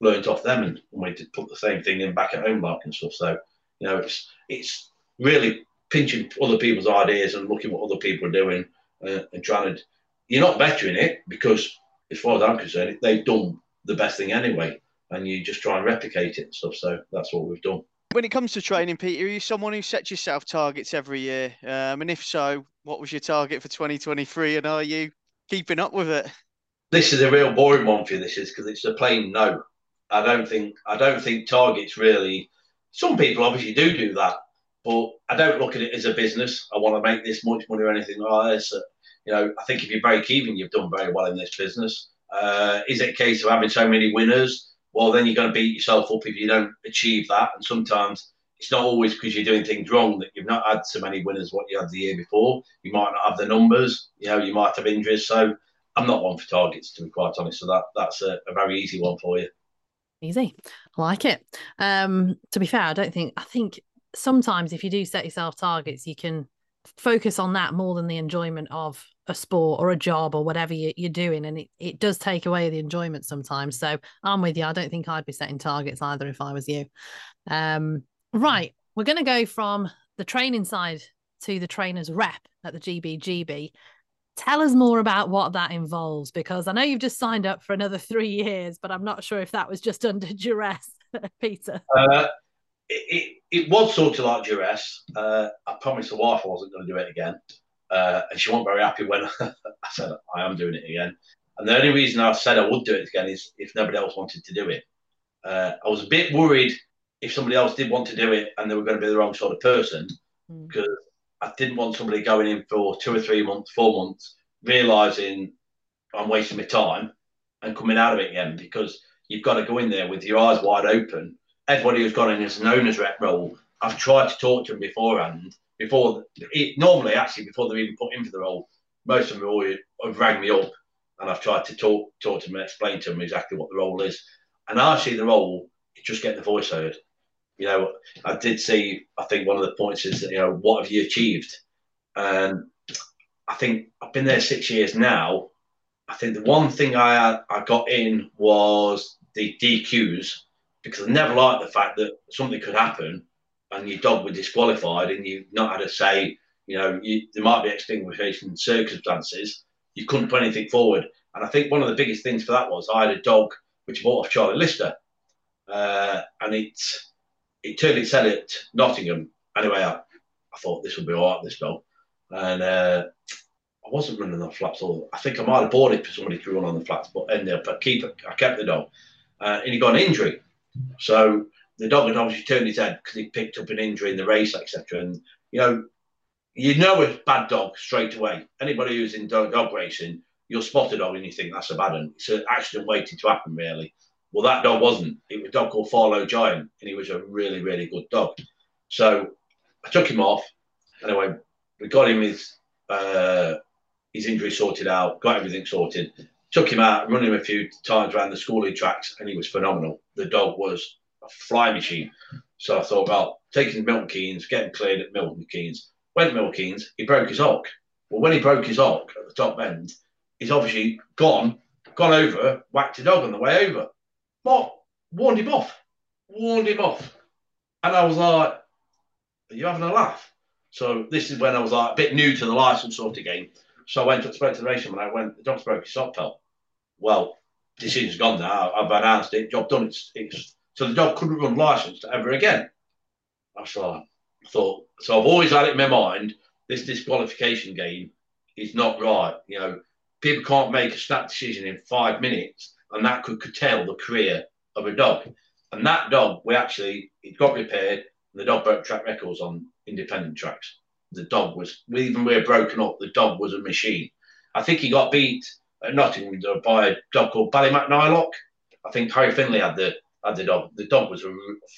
learned off them and, we did put the same thing in back at home like and stuff. So, you know, it's it's really pinching other people's ideas and looking what other people are doing uh, and trying to. You're not bettering it because, as far as I'm concerned, they've done the best thing anyway, and you just try and replicate it and stuff. So that's what we've done. When it comes to training, Peter, are you someone who sets yourself targets every year? Um, and if so, what was your target for 2023, and are you keeping up with it? This is a real boring one for you. This is because it's a plain no. I don't think I don't think targets really. Some people obviously do do that, but I don't look at it as a business. I want to make this much money or anything like this. You know, I think if you break even, you've done very well in this business. Uh, is it a case of having so many winners? Well, then you're going to beat yourself up if you don't achieve that. And sometimes it's not always because you're doing things wrong that you've not had so many winners what you had the year before. You might not have the numbers. You know, you might have injuries. So I'm not one for targets, to be quite honest. So that that's a, a very easy one for you. Easy. I like it. Um, to be fair, I don't think I think sometimes if you do set yourself targets, you can focus on that more than the enjoyment of a sport or a job or whatever you, are doing. And it, it does take away the enjoyment sometimes. So I'm with you. I don't think I'd be setting targets either if I was you. Um, right. We're going to go from the training side to the trainer's rep at the GBGB. Tell us more about what that involves because I know you've just signed up for another three years, but I'm not sure if that was just under duress, Peter. Uh, it, it, was sort of like duress. Uh, I promised the wife I wasn't going to do it again. Uh, and she wasn't very happy when I said I am doing it again. And the only reason I said I would do it again is if nobody else wanted to do it. Uh, I was a bit worried if somebody else did want to do it and they were going to be the wrong sort of person mm. I didn't want somebody going in for two or three months, four months, realizing I'm wasting my time and coming out of it again because you've got to go in there with your eyes wide open. Everybody who's gone in as an owner's rep role, I've tried to talk to them beforehand. Before it, normally, actually, before they're even put in for the role, most of them have already have rang me up, and I've tried to talk talk to them and explain to them exactly what the role is. And actually, the role just get the voice heard you know, I did see, I think one of the points is, that, you know, what have you achieved? And I think I've been there six years now. I think the one thing I I got in was the DQs because I never liked the fact that something could happen and your dog was disqualified and you not had to say, you know, you, there might be extinguishing circumstances. You couldn't put anything forward. And I think one of the biggest things for that was I had a dog which bought off Charlie Lister. Uh, and it's he turned its head at Nottingham. Anyway, I, I thought this would be all right, this dog. And uh, I wasn't running on flats. All, I think I might have bought it for somebody to run on the flats, but in there, but keep it, I kept the dog. Uh, and he got an injury. So the dog had obviously turned his head because he picked up an injury in the race, etc. And, you know, you know a bad dog straight away. Anybody who's in dog, dog racing, you'll spot a dog and you think that's a bad one. It's an accident waiting to happen, really. Well, that dog wasn't. It was a dog called Farlow Giant, and he was a really, really good dog. So I took him off. Anyway, we got him his uh, his injury sorted out, got everything sorted. Took him out, run him a few times around the schooling tracks, and he was phenomenal. The dog was a fly machine. So I thought, well, taking Milton Keynes, getting cleared at Milton Keynes. Went to Milton Keynes, he broke his hock. Well, when he broke his hock at the top end, he's obviously gone, gone over, whacked a dog on the way over. Mark warned him off, warned him off. And I was like, are you having a laugh? So this is when I was like a bit new to the license sort of game. So I went to spoke to the racing when I went, the dog's broke his sock pelt. Well, decision's gone now. I've announced it, job done. It's, it's so the dog couldn't run licensed ever again. I I thought so. I've always had it in my mind. This disqualification game is not right. You know, people can't make a snap decision in five minutes and that could curtail the career of a dog. And that dog, we actually, it got repaired, and the dog broke track records on independent tracks. the dog was even we were broken up. The dog was a machine. I think he got beat at Nottingham by a dog called Ballymacnylock. I think Harry Finlay had the had the dog. The dog was a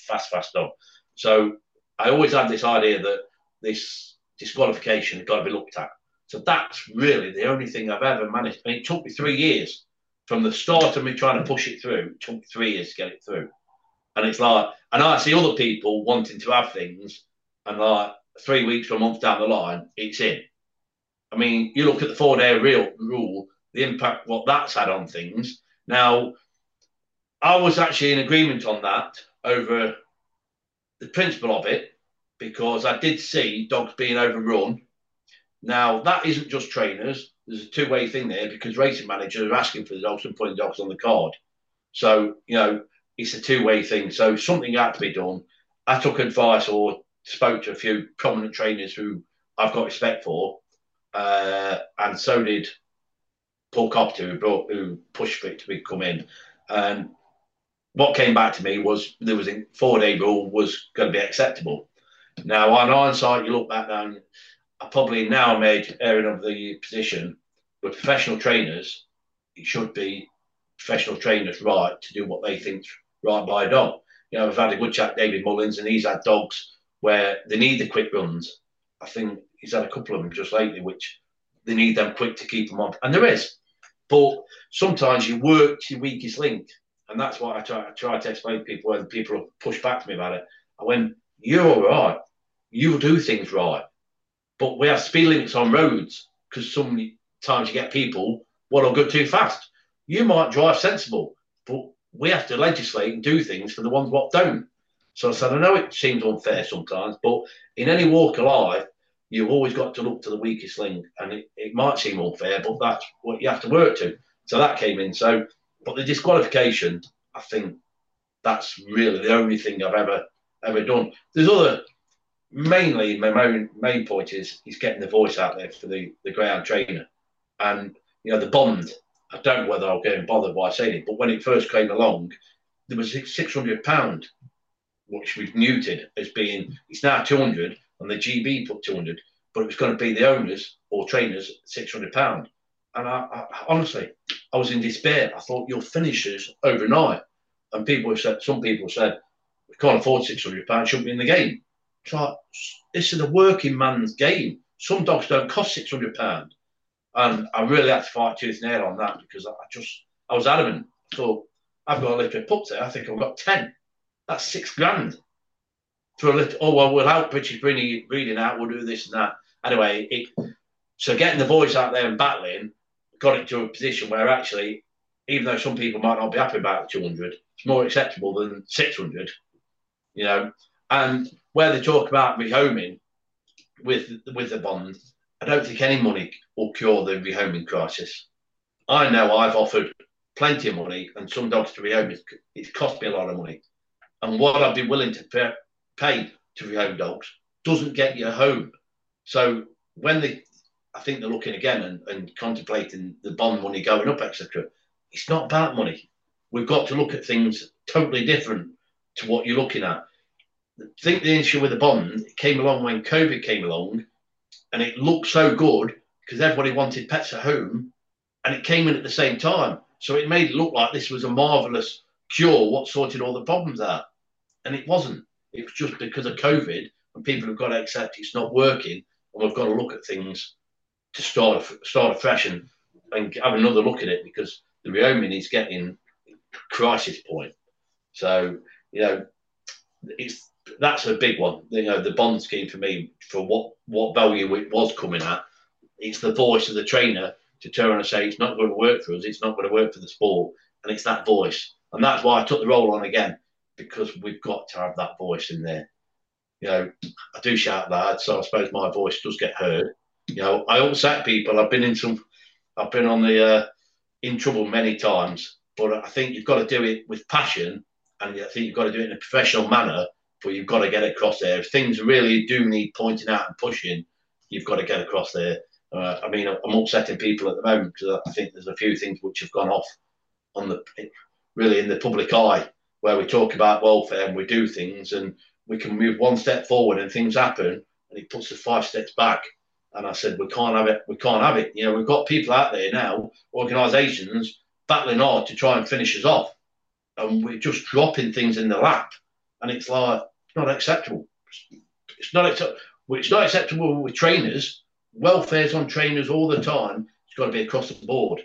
fast, fast dog. So I always had this idea that this disqualification had got to be looked at. So that's really the only thing I've ever managed. And it took me three years from the start of me trying to push it through. It took three years to get it through. And it's like, and I see other people wanting to have things, and like three weeks or a month down the line, it's in. I mean, you look at the four day real rule, the impact what that's had on things. Now, I was actually in agreement on that over the principle of it because I did see dogs being overrun. Now, that isn't just trainers. There's a two way thing there because racing managers are asking for the dogs and putting dogs on the card. So, you know, it's a two way thing. So, something had to be done. I took advice or spoke to a few prominent trainers who I've got respect for, uh, and so did Paul Copter, who, brought, who pushed for it to be come in. And what came back to me was there was a four day rule was going to be acceptable. Now, on hindsight, you look back now, I probably now made erring of the position with professional trainers, it should be professional trainers' right to do what they think's right by a dog. You know, I've had a good chat, David Mullins, and he's had dogs where they need the quick runs. I think he's had a couple of them just lately, which they need them quick to keep them on. And there is. But sometimes you work to your weakest link. And that's what I try, I try to explain to people when people push back to me about it. I went, you're all right. You'll do things right. But we have speed limits on roads because sometimes you get people what will go too fast. You might drive sensible, but we have to legislate and do things for the ones what don't. So I said, I know it seems unfair sometimes, but in any walk of life, you've always got to look to the weakest link. And it, it might seem unfair, but that's what you have to work to. So that came in. So, but the disqualification, I think that's really the only thing I've ever ever done. There's other, mainly my main, main point is he's getting the voice out there for the the greyhound trainer, and you know the bond. I don't know whether I'll get bothered by saying it, but when it first came along, there was six hundred pound which we've muted as being it's now 200 and the GB put 200, but it was going to be the owners or trainers 600 pound. And I, I, honestly, I was in despair. I thought you'll finish this overnight. And people said, some people said, we can't afford 600 pounds, shouldn't be in the game. It's this is a working man's game. Some dogs don't cost 600 pounds. And I really had to fight tooth and nail on that because I just, I was adamant. Thought, I've got a litter of pups there. I think I've got 10. That's six grand for a little. Oh well, help British breeding, breeding out. We'll do this and that. Anyway, it, so getting the voice out there and battling got it to a position where actually, even though some people might not be happy about 200, it's more acceptable than 600. You know, and where they talk about rehoming with with the bond, I don't think any money will cure the rehoming crisis. I know I've offered plenty of money, and some dogs to rehome. It's cost me a lot of money and what I'd be willing to pay, to rehome dogs doesn't get you home. So when they, I think they're looking again and, and contemplating the bond money going up, etc. It's not about money. We've got to look at things totally different to what you're looking at. I think the issue with the bond came along when COVID came along, and it looked so good because everybody wanted pets at home, and it came in at the same time. So it made it look like this was a marvelous cure what sorted all the problems out. And it wasn't. It was just because of COVID, and people have got to accept it's not working, and we've got to look at things to start start afresh and, and have another look at it because the rehoming is getting crisis point. So you know, it's that's a big one. You know, the bond scheme for me for what what value it was coming at. It's the voice of the trainer to turn and say it's not going to work for us. It's not going to work for the sport, and it's that voice. And that's why I took the role on again, because we've got to have that voice in there. You know, I do shout loud, so I suppose my voice does get heard. You know, I upset people. I've been in some, I've been on the uh, in trouble many times, but I think you've got to do it with passion, and I think you've got to do it in a professional manner. But you've got to get across there. If things really do need pointing out and pushing, you've got to get across there. Uh, I mean, I'm upsetting people at the moment because I think there's a few things which have gone off on the really in the public eye where we talk about welfare and we do things and we can move one step forward and things happen and it puts us five steps back. And I said, we can't have it. We can't have it. You know, we've got people out there now, organisations battling hard to try and finish us off, and we're just dropping things in the lap, and it's like not acceptable. It's not acceptable. It's not acceptable with trainers. Welfare's on trainers all the time. It's got to be across the board,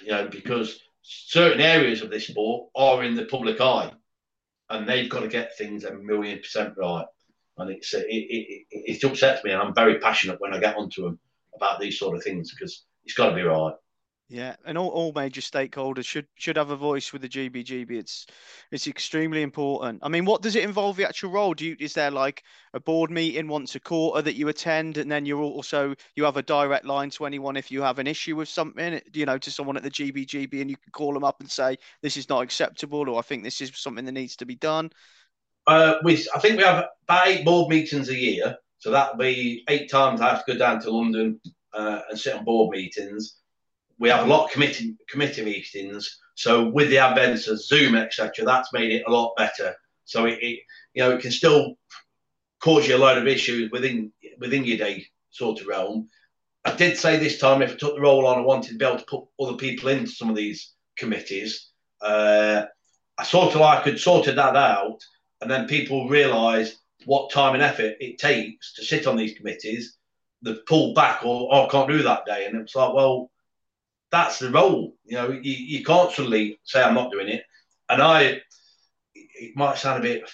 you know, because certain areas of this sport are in the public eye, and they've got to get things a million percent right and it's it, it, it, upsets me, and I'm very passionate when I get onto them about these sort of things because it's got to be right. Yeah, and all, all major stakeholders should should have a voice with the GBGB. It's it's extremely important. I mean, what does it involve the actual role? Do you is there like a board meeting once a quarter that you attend, and then you're also you have a direct line to anyone if you have an issue with something, you know, to someone at the GBGB, and you can call them up and say this is not acceptable, or I think this is something that needs to be done. Uh, we, I think we have about eight board meetings a year. So that'll be eight times I have to go down to London uh, and sit on board meetings. We have a lot of committee committee meetings. So with the advent of Zoom, etc., that's made it a lot better. So it, it, you know, it can still cause you a load of issues within within your day sort of realm. I did say this time if I took the role on, I wanted to be able to put other people into some of these committees. Uh, I sort of like I could sorted that out and then people realise what time and effort it takes to sit on these committees, they've pulled back or oh, I can't do that day. And it's like, well, that's the role. You know, you, you can't suddenly say I'm not doing it. And I, it might sound a bit,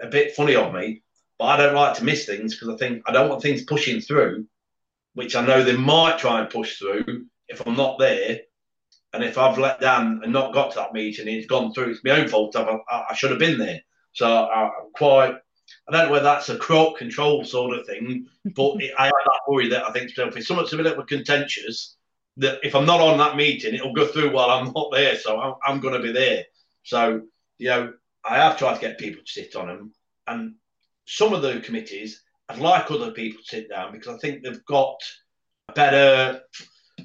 a bit funny of me, but I don't like to miss things because I think I don't want things pushing through, which I know they might try and push through if I'm not there. And if I've let down and not got to that meeting, it's gone through. It's my own fault. I, I should have been there. So uh, I'm quite. I don't know whether that's a crowd control sort of thing, but I have that worry that I think if something's a bit contentious, that if I'm not on that meeting, it'll go through while I'm not there. So I'm, I'm going to be there. So, you know, I have tried to get people to sit on them. And some of the committees, I'd like other people to sit down because I think they've got a better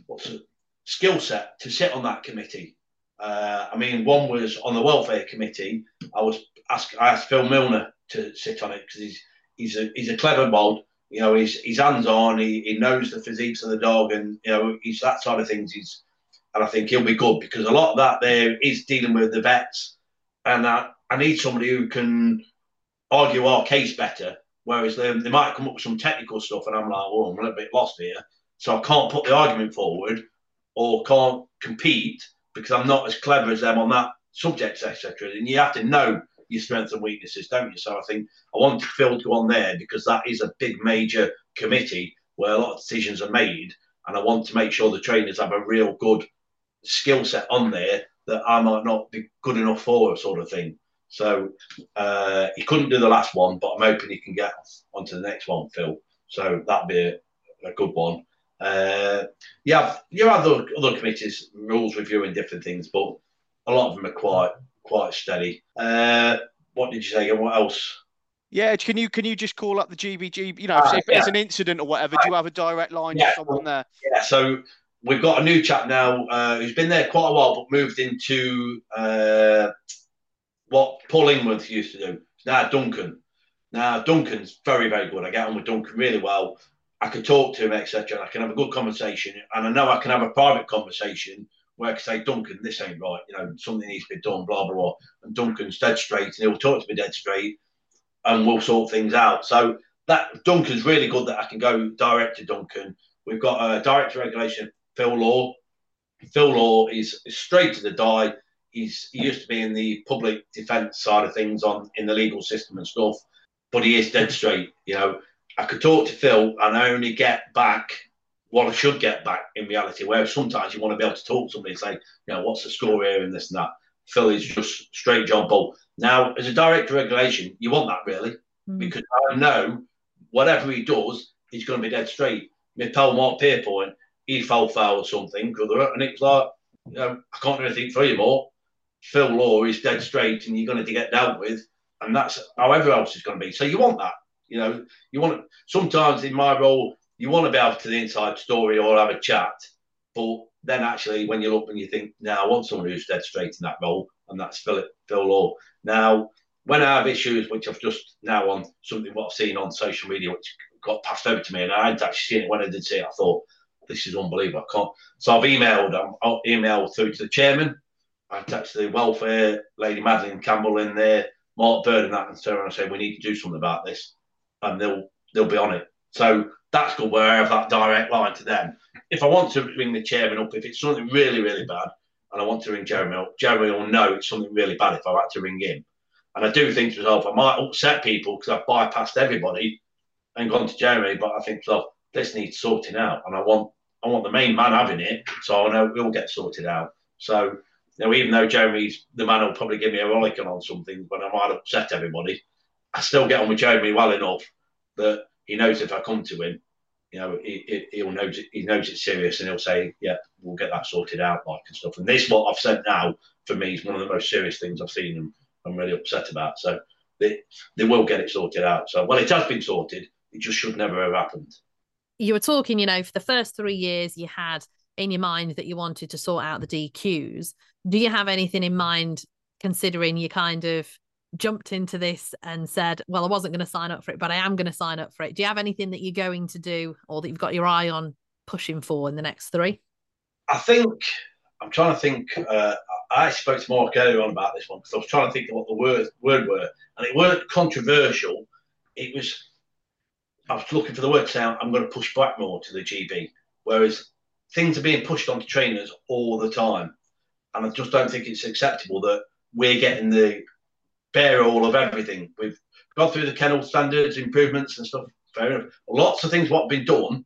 what's a skill set to sit on that committee. Uh, I mean, one was on the welfare committee. I was asked, I asked Phil Milner to sit on it because he's he's a he's a clever bod. You know, he's he's hands on. He, he knows the physiques of the dog, and you know, he's that side of things. He's and I think he'll be good because a lot of that there is dealing with the vets, and I, I need somebody who can argue our case better. Whereas they, they might come up with some technical stuff, and I'm like, oh, I'm a little bit lost here, so I can't put the argument forward or can't compete because I'm not as clever as them on that subject, etc. And you have to know your strengths and weaknesses, don't you? So I think I want to go on there because that is a big major committee where a lot of decisions are made, and I want to make sure the trainers have a real good skill set on there that I might not be good enough for, sort of thing. So uh, he couldn't do the last one, but I'm hoping he can get onto the next one, Phil. So that'd be a, a good one. Uh, you have you have other other committees, rules review and different things, but a lot of them are quite quite steady. Uh, what did you say? What else? Yeah, can you can you just call up the GBG? You know, uh, if yeah. there's an incident or whatever, do you have a direct line yeah. to someone there? Yeah, so we've got a new chap now uh, who's been there quite a while, but moved into uh, what Paul Ingworth used to do. Now Duncan. Now Duncan's very very good. I get on with Duncan really well. I can talk to him, etc. I can have a good conversation, and I know I can have a private conversation where I can say, Duncan, this ain't right. You know, something needs to be done. Blah blah blah. And Duncan's dead straight, and he'll talk to me dead straight, and we'll sort things out. So that Duncan's really good that I can go direct to Duncan. We've got a director regulation, Phil Law. Phil Law is, is straight to the die. He's he used to be in the public defence side of things on in the legal system and stuff, but he is dead straight. You know, I could talk to Phil and I only get back what I should get back in reality. Whereas sometimes you want to be able to talk to somebody and say, you know, what's the score here and this and that. Phil is just straight job ball. Now, as a director regulation, you want that really mm. because I know whatever he does, he's going to be dead straight. My pal Mark Pierpoint, he fell foul or something, and it's like, you know, I can't do anything for you more. Phil Law is dead straight, and you're going to get dealt with, and that's however else is going to be. So you want that. You know, you want sometimes in my role, you want to be able to the inside story or have a chat, but then actually when you look and you think, now I want someone who's dead straight in that role, and that's Philip Phil Law. Now, when I have issues, which I've just now on something what I've seen on social media, which got passed over to me, and I hadn't actually seen it. When I did see it, I thought this is unbelievable. I can't. So I've emailed. Um, I'll emailed through to the chairman. I text the welfare lady Madeline Campbell in there, Mark Bird, and that, and turn around and say we need to do something about this, and they'll they'll be on it. So that's good. Where I have that direct line to them. If I want to ring the chairman up, if it's something really really bad, and I want to ring Jeremy up, Jeremy will know it's something really bad if I had to ring him. And I do think to myself, I might upset people because I've bypassed everybody and gone to Jeremy, but I think to myself, this needs sorting out, and I want I want the main man having it, so I know it will get sorted out. So, you know, even though Jeremy's the man who'll probably give me a rollicking on something when I might upset everybody, I still get on with Jeremy well enough that he knows if I come to him, you know, he, will know he knows it's serious and he'll say, "Yeah, we'll get that sorted out," like and stuff. And this, what I've said now, for me, is one of the most serious things I've seen, and I'm really upset about. So they they will get it sorted out. So well, it has been sorted. It just should never have happened you were talking, you know, for the first three years, you had in your mind that you wanted to sort out the DQs. Do you have anything in mind, considering you kind of jumped into this and said, well, I wasn't going to sign up for it, but I am going to sign up for it? Do you have anything that you're going to do or that you've got your eye on pushing for in the next three? I think I'm trying to think. Uh, I spoke to Mark earlier on about this one because I was trying to think of what the word word were, and it weren't controversial. It was I was looking for the word sound. I'm going to push back more to the GB, whereas things are being pushed onto trainers all the time, and I just don't think it's acceptable that we're getting the bear all of everything. We've gone through the kennel standards, improvements, and stuff. Fair enough. Lots of things what have been done,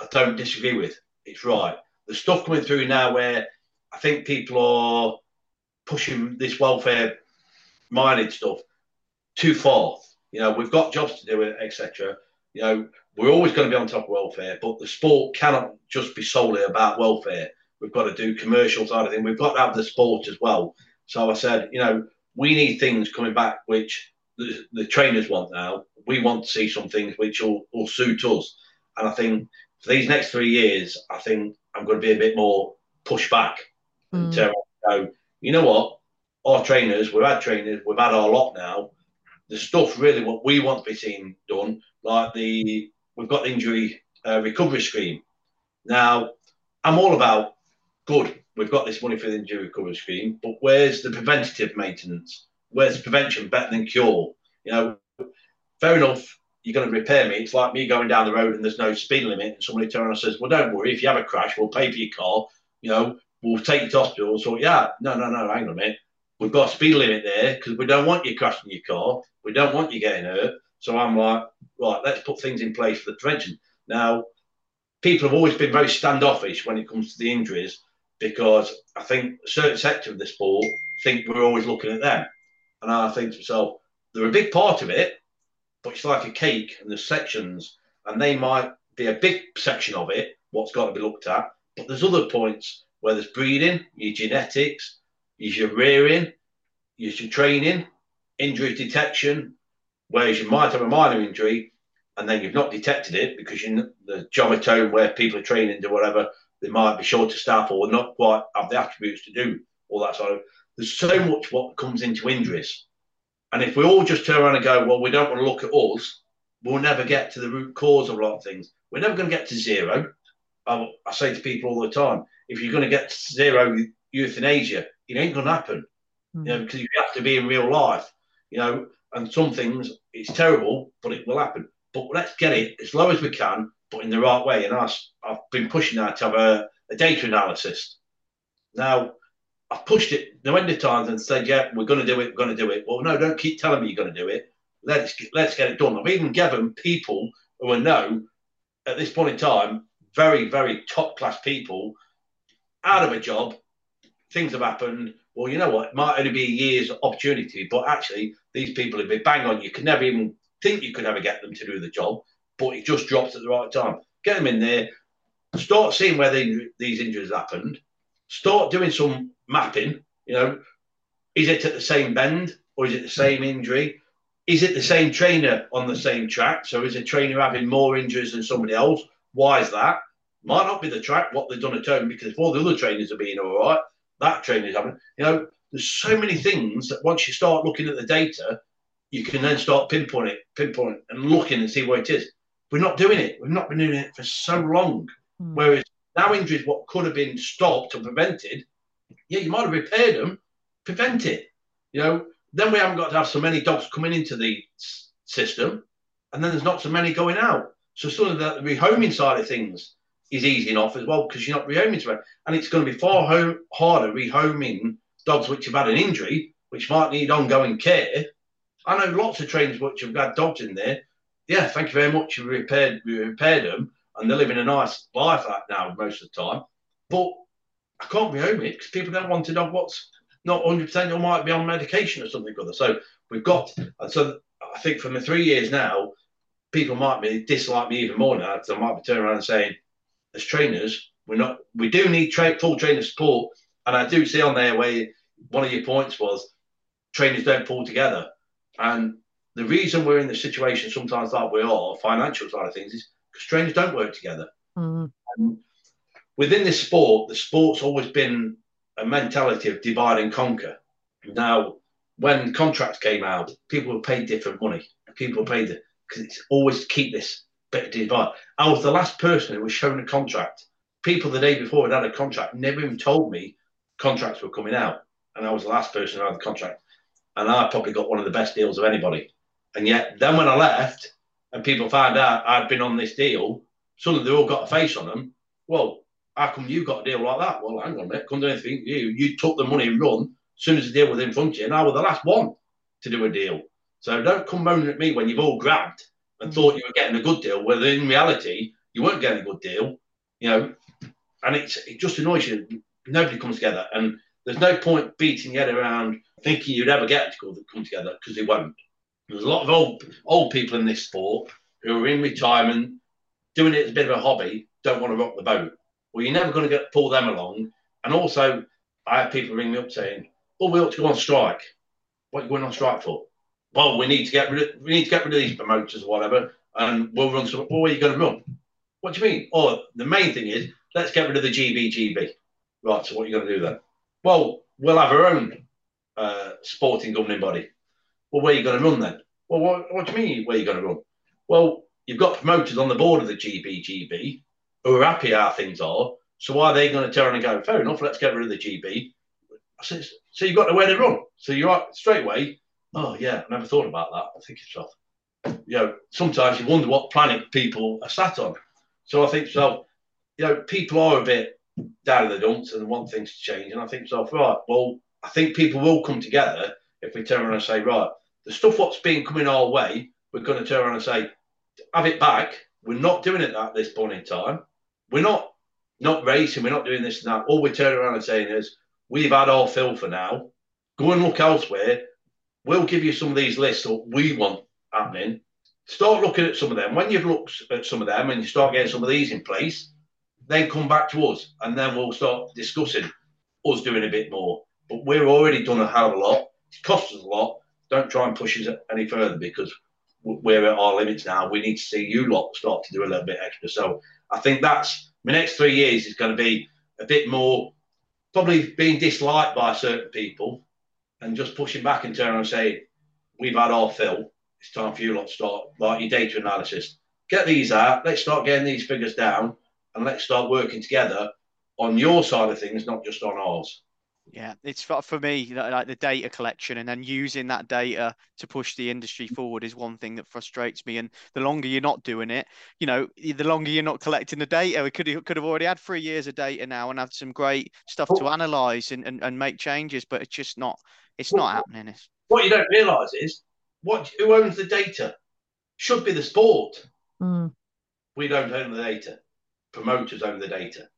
I don't disagree with. It's right. The stuff coming through now where I think people are pushing this welfare minded stuff too far. You know, we've got jobs to do, etc. You know, we're always going to be on top of welfare, but the sport cannot just be solely about welfare. We've got to do commercial side of things. We've got to have the sport as well. So I said, you know, we need things coming back which the, the trainers want now. We want to see some things which will, will suit us. And I think for these next three years, I think I'm going to be a bit more push back mm. go, you know what? Our trainers, we've had trainers, we've had our lot now. The stuff really what we want to be seeing done like the we've got the injury uh, recovery scheme. Now, I'm all about good. We've got this money for the injury recovery scheme, but where's the preventative maintenance? Where's prevention better than cure? You know, fair enough. You're going to repair me. It's like me going down the road and there's no speed limit, and somebody turns and says, "Well, don't worry. If you have a crash, we'll pay for your car. You know, we'll take you to hospital." So, yeah, no, no, no. Hang on a minute. We've got a speed limit there because we don't want you crashing your car. We don't want you getting hurt. So I'm like, right, let's put things in place for the prevention. Now, people have always been very standoffish when it comes to the injuries because I think a certain sector of the sport think we're always looking at them. And I think to myself, they're a big part of it, but it's like a cake and there's sections, and they might be a big section of it, what's got to be looked at. But there's other points where there's breeding, your genetics, your rearing, your training, injury detection, Whereas you might have a minor injury and then you've not detected it because you the job at home where people are training to whatever, they might be short of staff or not quite have the attributes to do all that sort of. There's so much what comes into injuries. And if we all just turn around and go, well, we don't want to look at us, we'll never get to the root cause of a lot of things. We're never going to get to zero. I, I say to people all the time, if you're going to get to zero euthanasia, it ain't going to happen. Mm. You know, because you have to be in real life. You know, and some things it's terrible, but it will happen. But let's get it as low as we can, but in the right way. And I, have been pushing that to have a, a data analysis. Now, I've pushed it no end of times and said, yeah, we're going to do it, we're going to do it. Well, no, don't keep telling me you're going to do it. Let's let's get it done. I've even given people who I know at this point in time, very, very top class people out of a job. Things have happened. Well, you know what? It might only be a year's opportunity, but actually, these people have been bang on. You could never even think you could ever get them to do the job, but it just drops at the right time. Get them in there, start seeing where they, these injuries happened, start doing some mapping. You know, is it at the same bend or is it the same injury? Is it the same trainer on the same track? So is a trainer having more injuries than somebody else? Why is that? Might not be the track, what they've done at home, because if all the other trainers are being all right, that trainer's having, you know, there's so many things that once you start looking at the data, you can then start pinpointing, pinpointing and looking and see where it is. We're not doing it. We've not been doing it for so long. Mm. Whereas now injuries, what could have been stopped or prevented, yeah, you might have repaired them, prevent it. You know, then we haven't got to have so many dogs coming into the system, and then there's not so many going out. So some of the rehoming side of things is easy enough as well because you're not rehoming to it, and it's going to be far harder rehoming dogs which have had an injury, which might need ongoing care. I know lots of trainers which have had dogs in there. Yeah, thank you very much. We repaired, you repaired them, and they're living a nice life now most of the time. But I can't rehome it because people don't want to know what's not 100% or might be on medication or something other. So we've got, and so I think from the three years now, people might be dislike me even more now because I might be turning around and saying, as trainers, we're not, we do need tra- full trainer support. And I do see on there where one of your points was trainers don't pull together. And the reason we're in the situation sometimes like we are, financial side of things, is because trainers don't work together. Mm. And within this sport, the sport's always been a mentality of divide and conquer. Now, when contracts came out, people were paid different money. People were paid because it's always to keep this bit of divide. I was the last person who was shown a contract. People the day before had had a contract never even told me contracts were coming out, and I was the last person who had the contract. And I probably got one of the best deals of anybody. And yet, then when I left, and people found out I'd been on this deal, suddenly they all got a face on them. Well, how come you got a deal like that? Well, hang on a minute, couldn't do anything. You you took the money and run as soon as the deal was in front of you, and I was the last one to do a deal. So don't come moaning at me when you've all grabbed and mm. thought you were getting a good deal, whether in reality you weren't getting a good deal, you know. And it's it just annoys you. Nobody comes together, and there's no point beating your head around thinking you'd ever get to come together because they won't. There's a lot of old old people in this sport who are in retirement, doing it as a bit of a hobby, don't want to rock the boat. Well, you're never going to get pull them along. And also, I have people ring me up saying, "Oh, we ought to go on strike." What are you going on strike for? Well, we need to get rid of we need to get rid of these promoters or whatever, and we'll run some. Well, where are you going to run? What do you mean? Oh, the main thing is let's get rid of the GBGB. Right. So what are you going to do then? Well, we'll have our own uh, sporting governing body. Well, where are you going to run then? Well, what, what do you mean where are you going to run? Well, you've got promoters on the board of the GBGB who are happy how things are. So why are they going to turn and go, fair enough, let's get rid of the GB? Said, so you've got nowhere to run. So you're right, straight away, oh, yeah, I never thought about that. I think it's off. You know, sometimes you wonder what planet people are sat on. So I think, so, you know, people are a bit down in the dumps and want things to change. And I think, so, right, well, I think people will come together if we turn around and say, right, the stuff what's been coming our way, we're going to turn around and say, have it back. We're not doing it at this point in time. We're not not racing. We're not doing this and that. All we're turning around and saying is, we've had our fill for now. Go and look elsewhere. We'll give you some of these lists that we want happening. Start looking at some of them. When you've looked at some of them and you start getting some of these in place, then come back to us and then we'll start discussing us doing a bit more. But we're already done a hell of a lot. It's cost us a lot. Don't try and push us any further because we're at our limits now. We need to see you lot start to do a little bit extra. So I think that's my next three years is going to be a bit more probably being disliked by certain people and just pushing back and turning and saying, We've had our fill. It's time for you lot to start like your data analysis. Get these out, let's start getting these figures down and let's start working together on your side of things, not just on ours. Yeah, it's for, for me like the data collection and then using that data to push the industry forward is one thing that frustrates me. And the longer you're not doing it, you know, the longer you're not collecting the data. We could have, could have already had three years of data now and had some great stuff to analyze and, and, and make changes, but it's just not it's not happening. It's... What you don't realise is what who owns the data should be the sport. Mm. We don't own the data. Promoters own the data.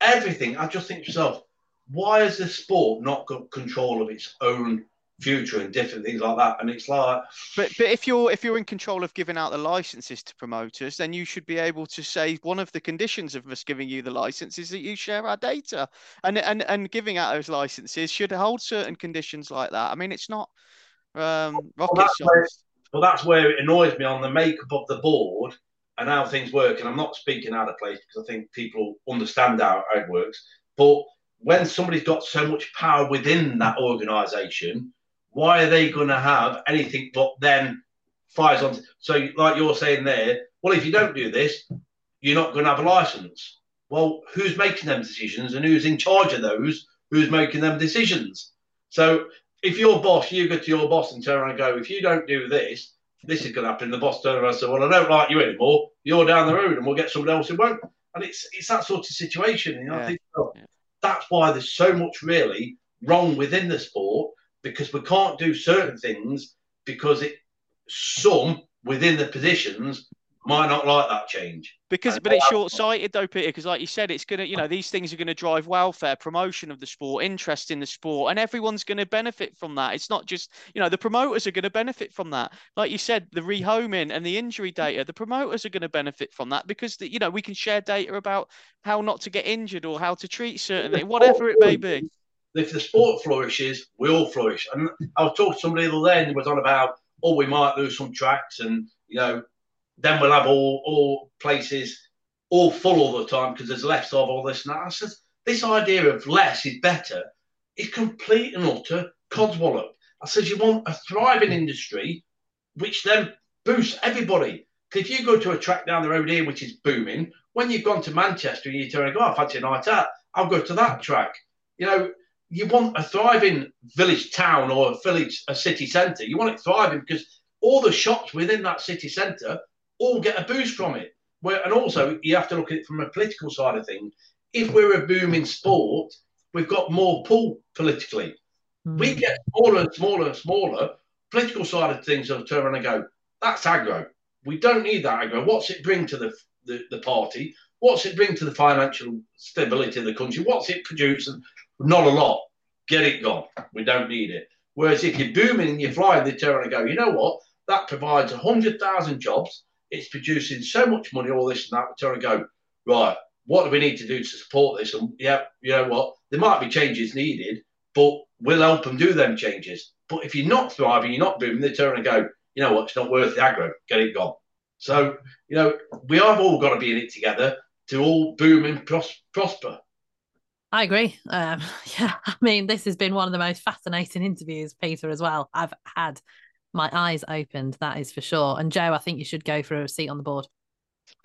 Everything. I just think to myself, why has the sport not got control of its own future and different things like that? And it's like, but but if you're if you're in control of giving out the licenses to promoters, then you should be able to say one of the conditions of us giving you the license is that you share our data, and and and giving out those licenses should hold certain conditions like that. I mean, it's not um, rocket well, science. Well, that's where it annoys me on the makeup of the board and how things work. And I'm not speaking out of place because I think people understand how, how it works, but when somebody's got so much power within that organization, why are they going to have anything but then fires on? So, like you're saying there, well, if you don't do this, you're not going to have a license. Well, who's making them decisions and who's in charge of those? Who's making them decisions? So if your boss, you go to your boss and turn around and go, if you don't do this, this is going to happen. The boss turns around and says, well, I don't like you anymore. You're down the road and we'll get someone else who won't. And it's it's that sort of situation. You know, Yeah. I think well, Yeah. That's why there's so much really wrong within the sport because we can't do certain things because it some within the positions might not like that change. Because, And but it's short sighted though, Peter. Because, like you said, it's gonna, you know, these things are gonna drive welfare, promotion of the sport, interest in the sport, and everyone's gonna benefit from that. It's not just, you know, the promoters are gonna benefit from that. Like you said, the rehoming and the injury data, the promoters are gonna benefit from that because, the, you know, we can share data about how not to get injured or how to treat certain things, whatever it may be. If the sport flourishes, we all flourish. And I was talking to somebody the other day and was on about, oh, we might lose some tracks and, you know, then we'll have all, all places all full all the time because there's less of all this and that. I said, this idea of less is better is complete and utter codswallop. I said, you want a thriving industry, which then boosts everybody. 'Cause if you go to a track down the road here, which is booming, when you've gone to Manchester and you turn and go, oh, I fancy a night out, I'll go to that track. You know, you want a thriving village town or a village, a city centre. You want it thriving because all the shops within that city centre all get a boost from it. Where, and also, you have to look at it from a political side of things. If we're a booming sport, we've got more pull politically. We Mm. get smaller and smaller and smaller. Political side of things will turn around and go, that's aggro. We don't need that aggro. What's it bring to the, the, the party? What's it bring to the financial stability of the country? What's it produce? And not a lot. Get it gone. We don't need it. Whereas if you're booming and you're flying, they turn around and go, you know what? That provides 100,000 jobs. It's producing so much money, all this and that. We turn and go, right, what do we need to do to support this? And yeah, you know what? There might be changes needed, but we'll help them do them changes. But if you're not thriving, you're not booming, they turn and go, you know what? It's not worth the aggro. Get it gone. So, you know, we have all got to be in it together to all boom and pros- prosper. I agree. Um, yeah, I mean, this has been one of the most fascinating interviews, Peter, as well. I've had my eyes opened, that is for sure. And Joe, I think you should go for a seat on the board.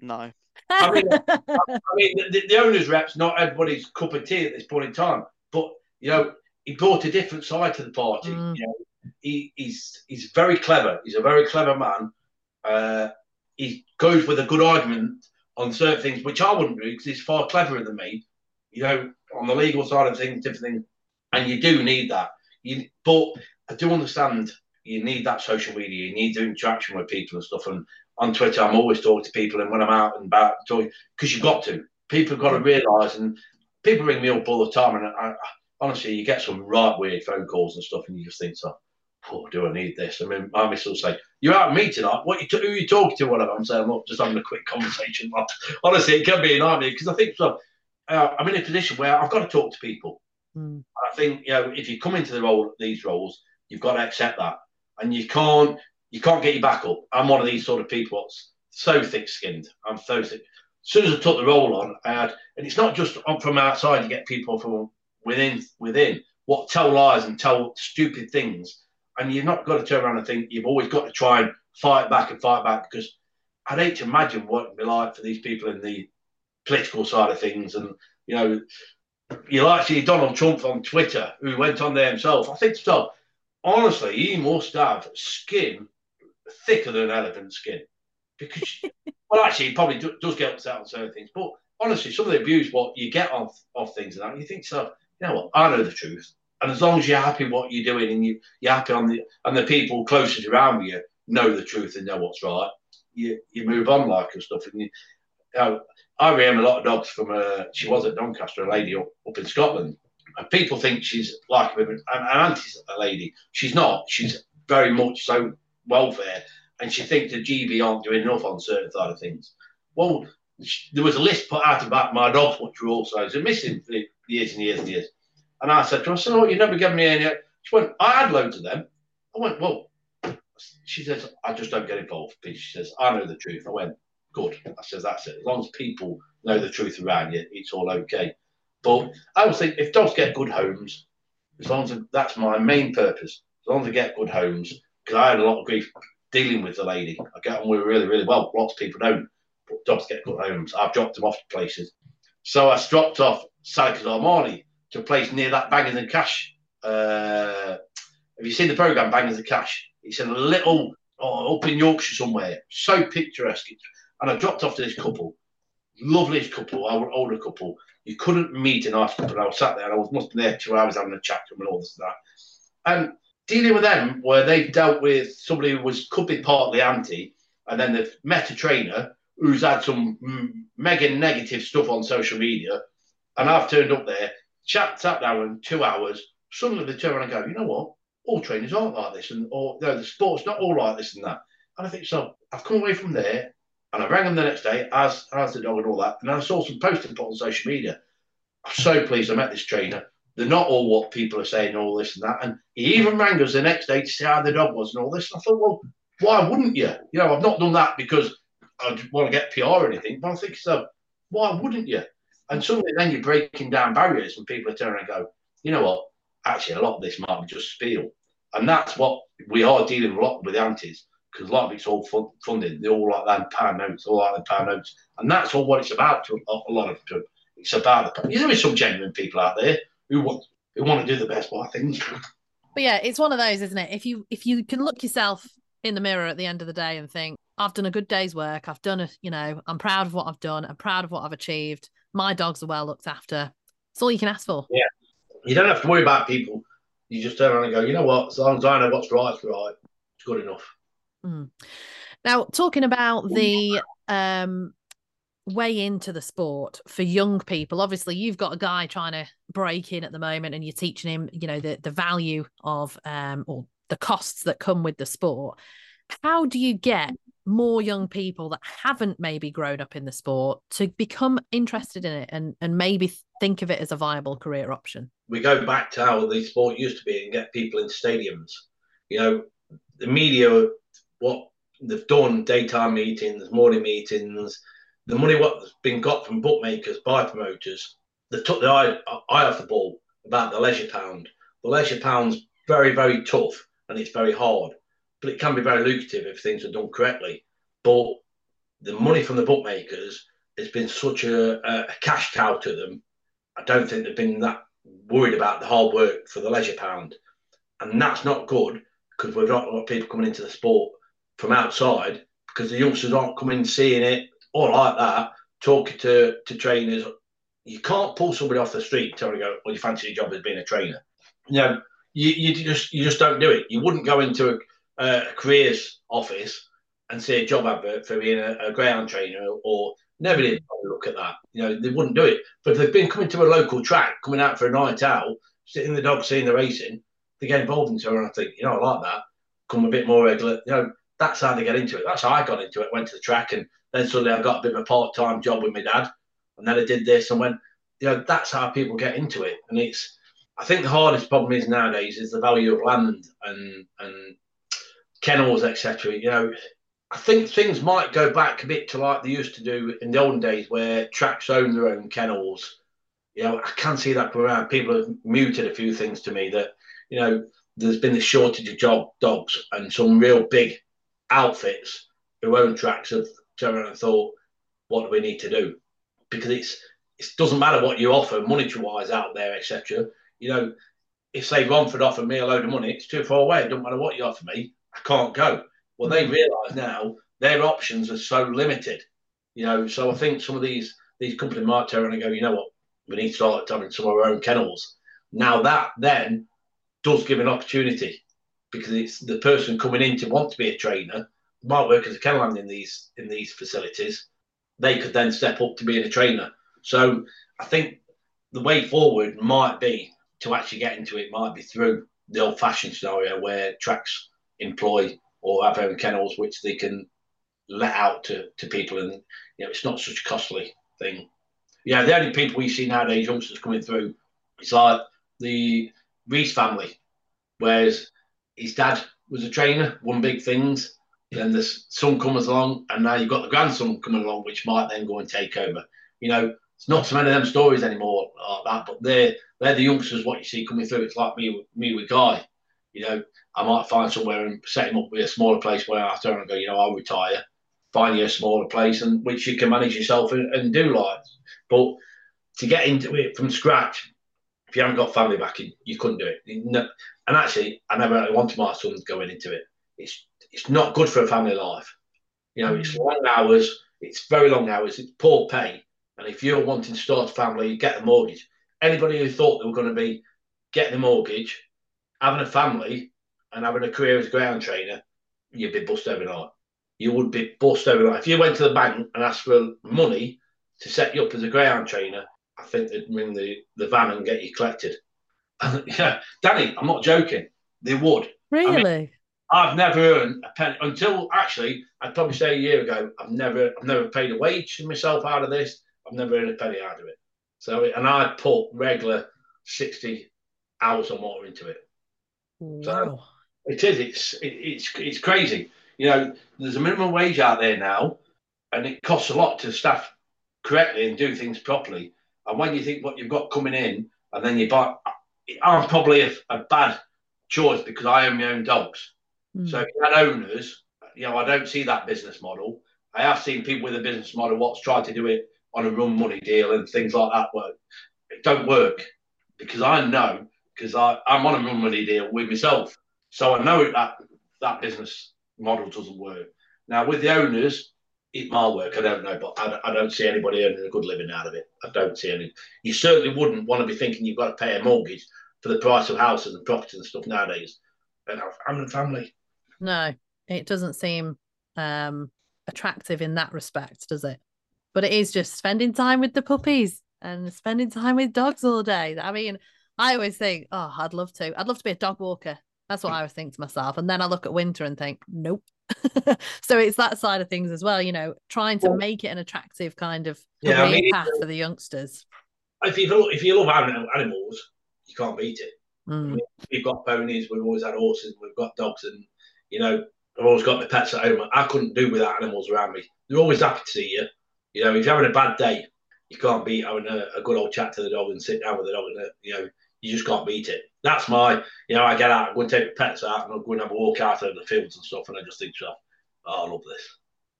no. I mean, I mean, the, the owner's reps, not everybody's cup of tea at this point in time. But you know, he brought a different side to the party. Mm. You know, he, he's he's very clever. He's a very clever man. Uh, he goes with a good argument on certain things, which I wouldn't do because he's far cleverer than me. You know, on the legal side of things, different things, and you do need that. You, but I do understand you need that social media. You need the interaction with people and stuff. And on Twitter, I'm always talking to people, and when I'm out and about, talking because you've got to. People have got to realise, and people ring me up all the time, and I, I, honestly, you get some right weird phone calls and stuff, and you just think, so, oh, do I need this? I mean, my missus will say, "You're out meeting me tonight. What you t- who are you talking to? Whatever." I'm saying, "Look, just having a quick conversation." Honestly, it can be a nightmare because I think so. Uh, I'm in a position where I've got to talk to people. Mm. I think you know if you come into the role these roles, you've got to accept that, and you can't you can't get your back up. I'm one of these sort of people that's so thick-skinned. I'm so thick. As soon as I took the role on, I had, and it's not just from outside. You get people from within within what tell lies and tell stupid things, and you've not got to turn around and think. You've always got to try and fight back and fight back because I'd hate to imagine what it'd be like for these people in the political side of things, and you know you like see Donald Trump on Twitter, who went on there himself. I think so. Honestly, he must have skin thicker than elephant skin, because well, actually, he probably do, does get upset on certain things. But honestly, some of the abuse what you get off off things and that, you think so. You know what? I know the truth, and as long as you're happy what you're doing and you you're happy on the and the people closest around you know the truth and know what's right, you you move on like and stuff. And you, you know, I remember a lot of dogs from a, she was at Doncaster, a lady up, up in Scotland. And people think she's like an, an anti lady. She's not. She's very much so welfare, and she thinks the GB aren't doing enough on certain side of things. Well, sh- there was a list put out about my dogs, which were also they're missing for years and years and years. And I said to her, I said, "Oh, you never gave me any." She went, "I had loads of them." I went, "Well," she says, "I just don't get involved." She says, "I know the truth." I went, "Good." I says, "That's it. As long as people know the truth around you, it's all okay." But I always think if dogs get good homes, as long as that's my main purpose, as long as they get good homes, because I had a lot of grief dealing with the lady. I get on with really, really well. Lots of people don't, but dogs get good homes. I've dropped them off to places. So I dropped off Salacres Armani to a place near that Bangers and Cash. Uh, have you seen the program Bangers and Cash? It's in a little oh, up in Yorkshire somewhere. So picturesque. And I dropped off to this couple, loveliest couple, our older couple. You couldn't meet a nice couple. I was sat there and I was must there two hours having a chat to them and all this and that. And dealing with them where they've dealt with somebody who was could be partly anti, and then they've met a trainer who's had some mega negative stuff on social media, and I've turned up there, chat sat down in two hours. Suddenly they turn around and go, you know what? All trainers aren't like this, and or you know, the sport's not all like this and that. And I think so. I've come away from there, and I rang them the next day, as as the dog and all that, and I saw some posting put on social media. I'm so pleased I met this trainer. They're not all what people are saying, all this and that. And he even rang us the next day to see how the dog was and all this. And I thought, well, why wouldn't you? You know, I've not done that because I want to get PR or anything, but I think so. Why wouldn't you? And suddenly then you're breaking down barriers and people are turning and go, you know what? Actually, a lot of this might be just spiel. And that's what we are dealing a lot with antis because a lot of it's all fun, funded. They all like that pound notes, all like the pound notes. And that's all what it's about to a lot of them. It's about the. There is some genuine people out there who want who want to do the best by things. But yeah, it's one of those, isn't it? If you if you can look yourself in the mirror at the end of the day and think, I've done a good day's work, I've done a, you know, I'm proud of what I've done, I'm proud of what I've achieved. My dogs are well looked after. It's all you can ask for. Yeah, you don't have to worry about people. You just turn around and go, you know what? As long as I know what's right, it's right. It's good enough. Mm. Now, talking about the um, way into the sport for young people obviously you've got a guy trying to break in at the moment and you're teaching him you know the the value of um or the costs that come with the sport. How do you get more young people that haven't maybe grown up in the sport to become interested in it and and maybe think of it as a viable career option? We go back to how the sport used to be and get people in stadiums. You know the media what they've done daytime meetings morning meetings the money what's been got from bookmakers by promoters, they took the eye, eye off the ball about the leisure pound. The leisure pound's very, very tough and it's very hard, but it can be very lucrative if things are done correctly. But the money from the bookmakers has been such a, a cash cow to them. I don't think they've been that worried about the hard work for the leisure pound. And that's not good because we've got lot of people coming into the sport from outside because the youngsters aren't coming seeing it or like that, talking to, to trainers. You can't pull somebody off the street telling go, well, oh, you fancy your job as being a trainer. You know, you, you just you just don't do it. You wouldn't go into a, a careers office and see a job advert for being a, a greyhound trainer or never did look at that. You know, they wouldn't do it. But if they've been coming to a local track, coming out for a night out, sitting the dog, seeing the racing, they get involved into it. And I think, you know, I like that. Come a bit more regular. You know, that's how they get into it. That's how I got into it. Went to the track and then suddenly I got a bit of a part time job with my dad. And then I did this and went, you know, that's how people get into it. And it's, I think the hardest problem is nowadays is the value of land and, and kennels, etc. You know, I think things might go back a bit to like they used to do in the olden days where tracks own their own kennels. You know, I can see that around. People have muted a few things to me that, you know, there's been a shortage of job dogs and some real big outfits who own tracks have turned around and thought, what do we need to do? Because it's it doesn't matter what you offer monetary wise out there, etc. You know, if say Romford offered me a load of money, it's too far away. It doesn't matter what you offer me, I can't go. Well, they mm. realise now their options are so limited. You know, so I think some of these these companies might turn around and go, you know what, we need to start having some of our own kennels. Now that then does give an opportunity because it's the person coming in to want to be a trainer might work as a kennel hand in these in these facilities, they could then step up to being a trainer. So I think the way forward might be to actually get into it might be through the old-fashioned scenario where tracks employ or have own kennels which they can let out to, to people and you know it's not such a costly thing. Yeah, the only people we see nowadays youngsters coming through it's like the Reese family, whereas his dad was a trainer, won big things, then the son comes along, and now you've got the grandson coming along, which might then go and take over. You know, it's not so many of them stories anymore like that, but they're they're the youngsters what you see coming through. It's like me me with Guy. You know, I might find somewhere and set him up with a smaller place where I turn and go, you know, I'll retire, find you a smaller place and which you can manage yourself and, and do like. But to get into it from scratch, if you haven't got family backing, you couldn't do it. And actually, I never wanted my son going into it. It's it's not good for a family life. You know, it's mm. long hours, it's very long hours, it's poor pay. And if you're wanting to start a family, you get a mortgage. Anybody who thought they were going to be getting a mortgage, having a family, and having a career as a ground trainer, you'd be bust overnight. You would be bust overnight. If you went to the bank and asked for money to set you up as a ground trainer, I think they'd ring the, the van and get you collected. yeah, Dani, I'm not joking. They would. Really? I mean, I've never earned a penny until actually I'd probably say a year ago. I've never I've never paid a wage to myself out of this. I've never earned a penny out of it. So and I put regular sixty hours or more into it. Wow. So it is. It's it, it's it's crazy. You know, there's a minimum wage out there now, and it costs a lot to staff correctly and do things properly. And when you think what you've got coming in, and then you buy, I'm probably a, a bad choice because I own my own dogs. Mm. So if you had owners, you know, I don't see that business model. I have seen people with a business model what's tried to do it on a run money deal and things like that, but it don't work because I know because I'm on a run money deal with myself, so I know that that business model doesn't work. Now with the owners, it might work. I don't know, but I, I, don't see anybody earning a good living out of it. I don't see any. You certainly wouldn't want to be thinking you've got to pay a mortgage for the price of houses and property and stuff nowadays. And I'm a family. No, it doesn't seem um, attractive in that respect, does it? But it is just spending time with the puppies and spending time with dogs all day. I mean, I always think, oh, I'd love to. I'd love to be a dog walker. That's what I always think to myself. And then I look at winter and think, nope. so it's that side of things as well, you know, trying to make it an attractive kind of yeah, I mean, path for the youngsters. If you love, if you love animals, you can't beat it. Mm. I mean, we've got ponies, we've always had horses, we've got dogs, and you know, I've always got my pets at home. I couldn't do without animals around me. They're always happy to see you. You know, if you're having a bad day, you can't beat having a, a good old chat to the dog and sit down with the dog, and uh, you know, you just can't beat it. That's my, you know, I get out, I go and take the pets out, and I'll go and have a walk out over the fields and stuff, and I just think oh, I love this.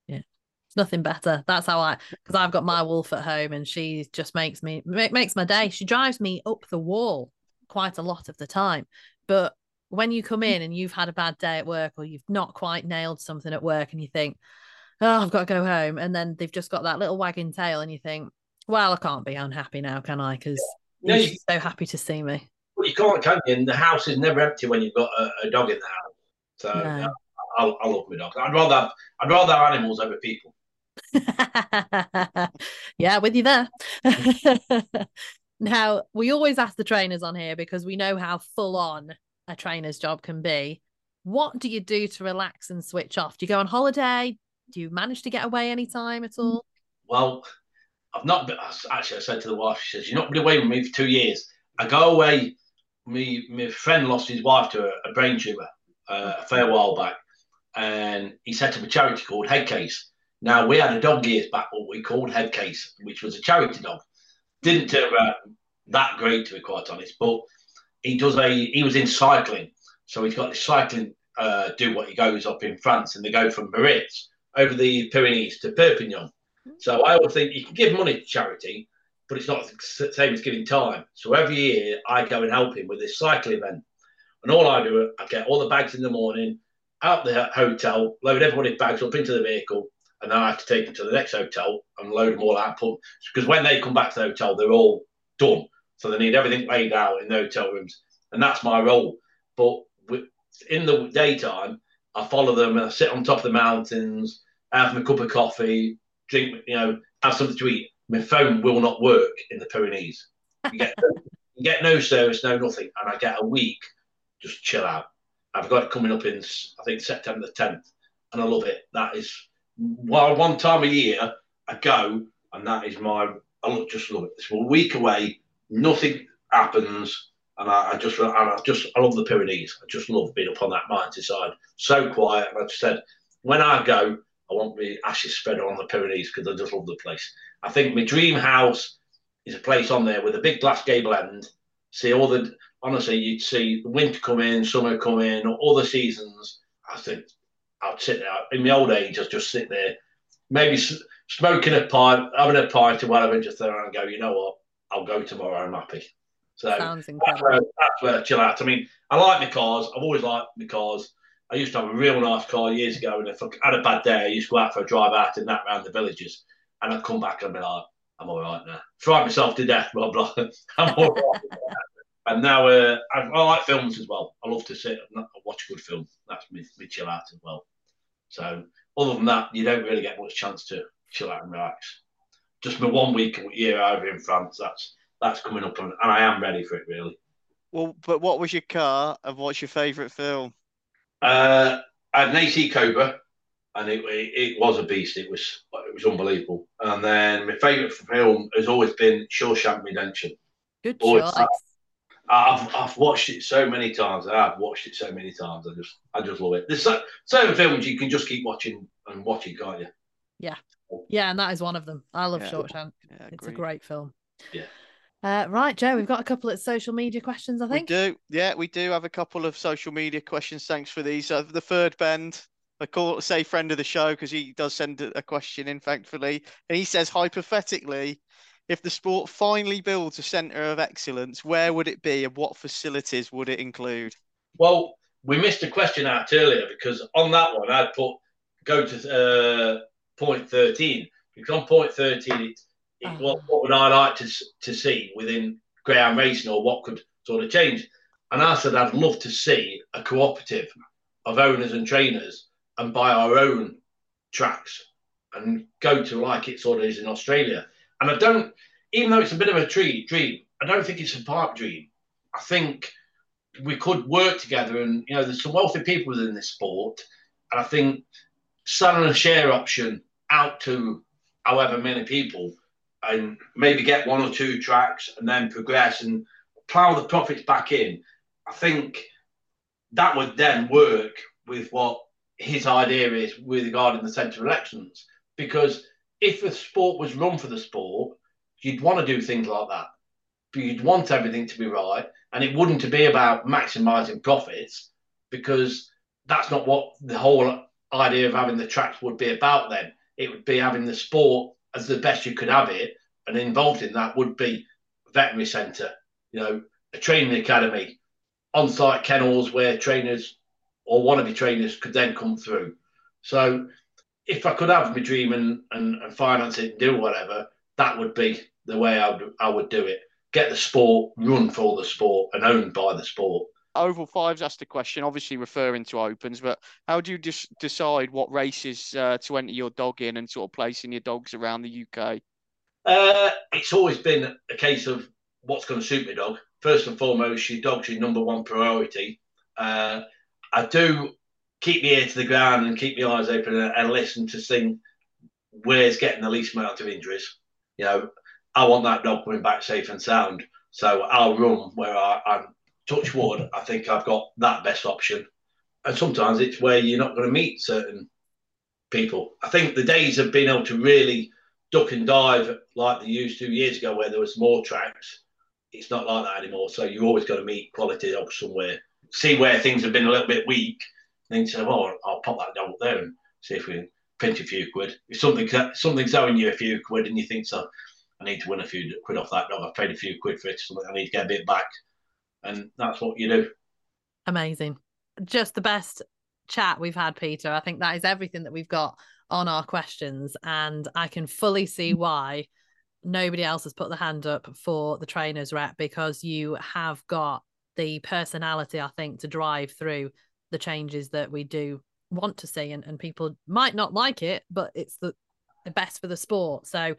Yeah, it's nothing better. That's how I, because I've got my wolf at home, and she just makes me makes my day. She drives me up the wall quite a lot of the time, but when you come in and you've had a bad day at work or you've not quite nailed something at work and you think, oh, I've got to go home. And then they've just got that little wagging tail and you think, well, I can't be unhappy now, can I? Because. No, you're so happy to see me. Well, you can't, can you? And the house is never empty when you've got a, a dog in the house. So no. yeah, I, I, love my dog. I'd rather have, I'd rather have animals over people. yeah, with you there. now, we always ask the trainers on here because we know how full on a trainer's job can be. What do you do to relax and switch off? Do you go on holiday? Do you manage to get away anytime at all? Well, I've not been, actually. I said to the wife, she says, "You're not been away with me for two years." I go away. Me, my friend lost his wife to a, a brain tumor uh, a fair while back, and he set up a charity called Headcase. Now we had a dog years back, what we called Headcase, which was a charity dog. Didn't turn out that great, to be quite honest, but he does a he was in cycling, so he's got this cycling uh, do what he goes up in France, and they go from Biarritz over the Pyrenees to Perpignan. So I always think you can give money to charity, but it's not the same as giving time. So every year I go and help him with this cycle event, and all I do, I get all the bags in the morning out the hotel, load everybody's bags up into the vehicle, and then I have to take them to the next hotel and load them all out. Because when they come back to the hotel, they're all done. So they need everything laid out in the hotel rooms, and that's my role. But in the daytime, I follow them and I sit on top of the mountains, have my cup of coffee, drink, you know, have something to eat. My phone will not work in the Pyrenees. You get, you get no service, no nothing, and I get a week just chill out. I've got it coming up in I think September the 10th, and I love it. That is well, one time a year I go, and that is my I just love it. It's a week away nothing happens. And I, I just, and I just, I love the Pyrenees. I just love being up on that mountain side. So quiet. And I just said, when I go, I want my ashes spread on the Pyrenees because I just love the place. I think my dream house is a place on there with a big glass gable end. See all the honestly, you'd see the winter come in, summer come in, all the seasons. I think I'd sit there. In my old age, I'd just sit there, maybe smoking a pipe, having a pint or whatever, and just there and go, you know what? I'll go tomorrow. I'm happy. So Sounds that's incredible. where, that's where I chill out. I mean, I like my cars. I've always liked my cars. I used to have a real nice car years ago, and if I had a bad day, I used to go out for a drive out and that around the villages, and I'd come back and be like, I'm all right now. Fright myself to death, blah blah. I'm all right. and now uh, I, I like films as well. I love to sit and watch a good film. That's me, me chill out as well. So other than that, you don't really get much chance to chill out and relax. Just my one week a year over in France. That's that's coming up, and I am ready for it really. Well, but what was your car and what's your favourite film? Uh, I had an AC Cobra, and it, it, it was a beast. It was it was unbelievable. And then my favourite film has always been Shawshank Redemption. Good Always choice. I've, I've watched it so many times. I've watched it so many times. I just I just love it. There's so, certain films you can just keep watching and watching, can't you? Yeah, yeah, and that is one of them. I love Yeah. Shawshank. Yeah, It's a great film. Yeah. Uh, right, Joe, we've got a couple of social media questions, I think. We do, yeah, we do have a couple of social media questions. Thanks for these. Uh, the third bend, I call say friend of the show because he does send a a question in, thankfully, and he says hypothetically, if the sport finally builds a centre of excellence, where would it be and what facilities would it include? Well, we missed a question out earlier because on that one I'd put go to uh, point thirteen because on point thirteen it, Oh. what, what would I like to to see within greyhound racing or what could sort of change? And I said I'd love to see a cooperative of owners and trainers and buy our own tracks and go to like it sort of is in Australia. And I don't, even though it's a bit of a tree, dream, I don't think it's a pipe dream. I think we could work together and you know there's some wealthy people within this sport and i think selling a share option out to however many people and maybe get one or two tracks and then progress and plow the profits back in. I think that would then work with what his idea is with regarding the centre elections. Because if the sport was run for the sport you'd want to do things like that. But you'd want everything to be right and it wouldn't be about maximizing profits because that's not what the whole idea of having the tracks would be about then. It would be having the sport as the best you could have it and involved in that would be veterinary centre you know a training academy. On-site kennels where trainers or wannabe trainers could then come through. So if i could have my dream and, and, and finance it and do whatever that would be the way I would, I would do it. Get the sport run for the sport and owned by the sport Oval Fives asked a question, obviously referring to opens, but how do you just decide what races uh, to enter your dog in and sort of placing your dogs around the UK? Uh, it's always been a case of what's going to suit my dog. First and foremost, your dog's your number one priority. Uh, I do keep my ear to the ground and keep my eyes open and, and listen to see where's getting the least amount of injuries. You know, I want that dog coming back safe and sound. So I'll run where I, I'm touch wood. I think I've got that best option. And sometimes it's where you're not going to meet certain people. I think the days of being able to really duck and dive like they used to years ago, where there was more tracks. It's not like that anymore. So you always got to meet quality dogs somewhere. See where things have been a little bit weak, and then say, "Well, I'll pop that dog up there and see if we can pinch a few quid." If something something's owing you a few quid, and you think so, I need to win a few quid off that dog. I've paid a few quid for it. So I need to get a bit back, and that's what you do. Amazing. Just the best chat we've had, Peter. I think that is everything that we've got on our questions. And I can fully see why nobody else has put the hand up for the trainers rep because you have got the personality, I think, to drive through the changes that we do want to see. And, and people might not like it, but it's the, the best for the sport. So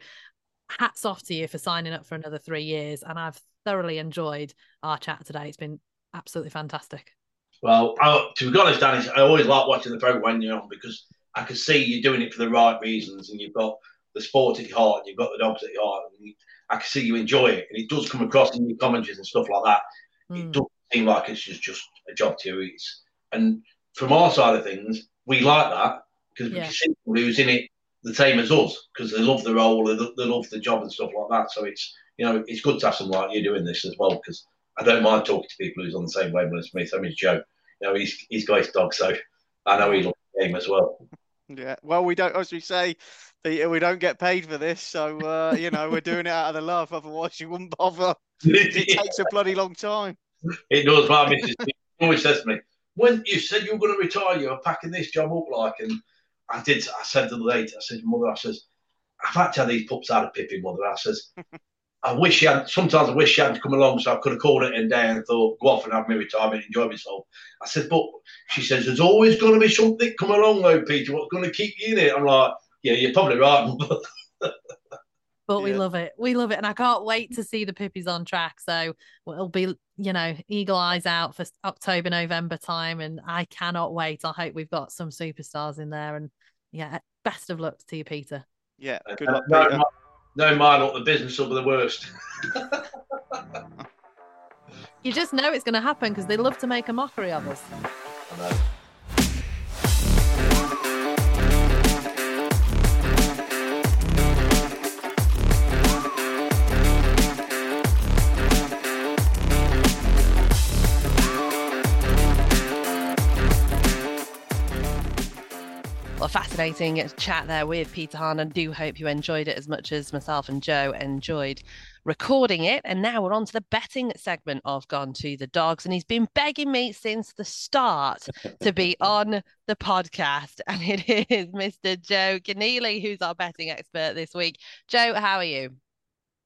hats off to you for signing up for another three years. And I've thoroughly enjoyed our chat today. It's been absolutely fantastic. Well, I, to be honest, Dani, I always like watching the program when you're on because I can see you're doing it for the right reasons, and you've got the sport at your heart, and you've got the dogs at your heart. And you, I can see you enjoy it, and it does come across in your commentaries and stuff like that. It Mm. doesn't seem like it's just just a job to you. It's, and from our side of things, we like that because we Yeah. can see who's in it the same as us because they love the role, they, they love the job and stuff like that. So it's you know it's good to have someone like you doing this as well because I don't mind talking to people who's on the same wavelength as me. So is Joe. You know, he's he's got his dog, so I know he loves the game as well. Yeah. Well, we don't, as we say, we don't get paid for this, so uh, you know we're doing it out of the love. Otherwise, you wouldn't bother. It takes a bloody long time. It does. My missus always says to me, "When you said you were going to retire, you were packing this job up like." And I did. I said to the lady, I said, "Mother," I says, "I've had to have these pups out of Pippi, mother." I says. I wish she had. Sometimes I wish she hadn't come along, so I could have called it in day and thought, go off and have my retirement, enjoy myself. I said, but she says, there's always going to be something come along, though, Peter. What's going to keep you in it? I'm like, yeah, you're probably right. but we love it. We love it. And I can't wait to see the Pippies on track. So it'll be, you know, eagle eyes out for October, November time. And I cannot wait. I hope we've got some superstars in there. And yeah, best of luck to you, Peter. Yeah, uh, good luck, Peter no mind what the business will be the worst. you just know it's going to happen because they love to make a mockery of us. Fascinating chat there with Peter Harnden. and do hope you enjoyed it as much as myself and Joe enjoyed recording it. And now we're on to the betting segment of Gone to the Dogs. And he's been begging me since the start to be on the podcast. And it is Mr. Joe Conneely, who's our betting expert this week. Joe, how are you?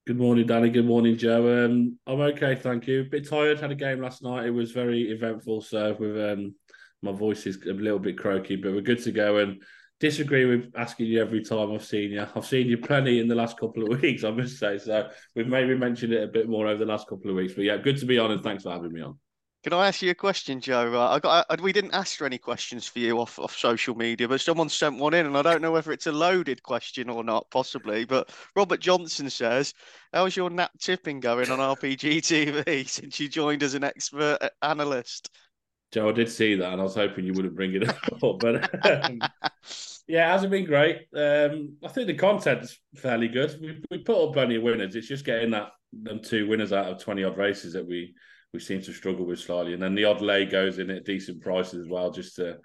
Good morning, Dani. Good morning, Joe. Um, I'm okay, thank you. A bit tired. Had a game last night. It was very eventful. So with um, my voice is a little bit croaky, but we're good to go. And disagree with asking you every time I've seen you. I've seen you plenty in the last couple of weeks, I must say. So we've maybe mentioned it a bit more over the last couple of weeks. But yeah, good to be on, and thanks for having me on. Can I ask you a question, Joe? Uh, I got I, we didn't ask for any questions for you off, off social media, but someone sent one in, and I don't know whether it's a loaded question or not, possibly. But Robert Johnson says, "How's your nap tipping going on RPG TV since you joined as an expert analyst?" Joe, I did see that, and I was hoping you wouldn't bring it up. But um, yeah, it hasn't been great. Um, I think the content's fairly good. We, we put up plenty of winners. It's just getting that them two winners out of twenty odd races that we we seem to struggle with slightly, and then the odd lay goes in at decent prices as well, just to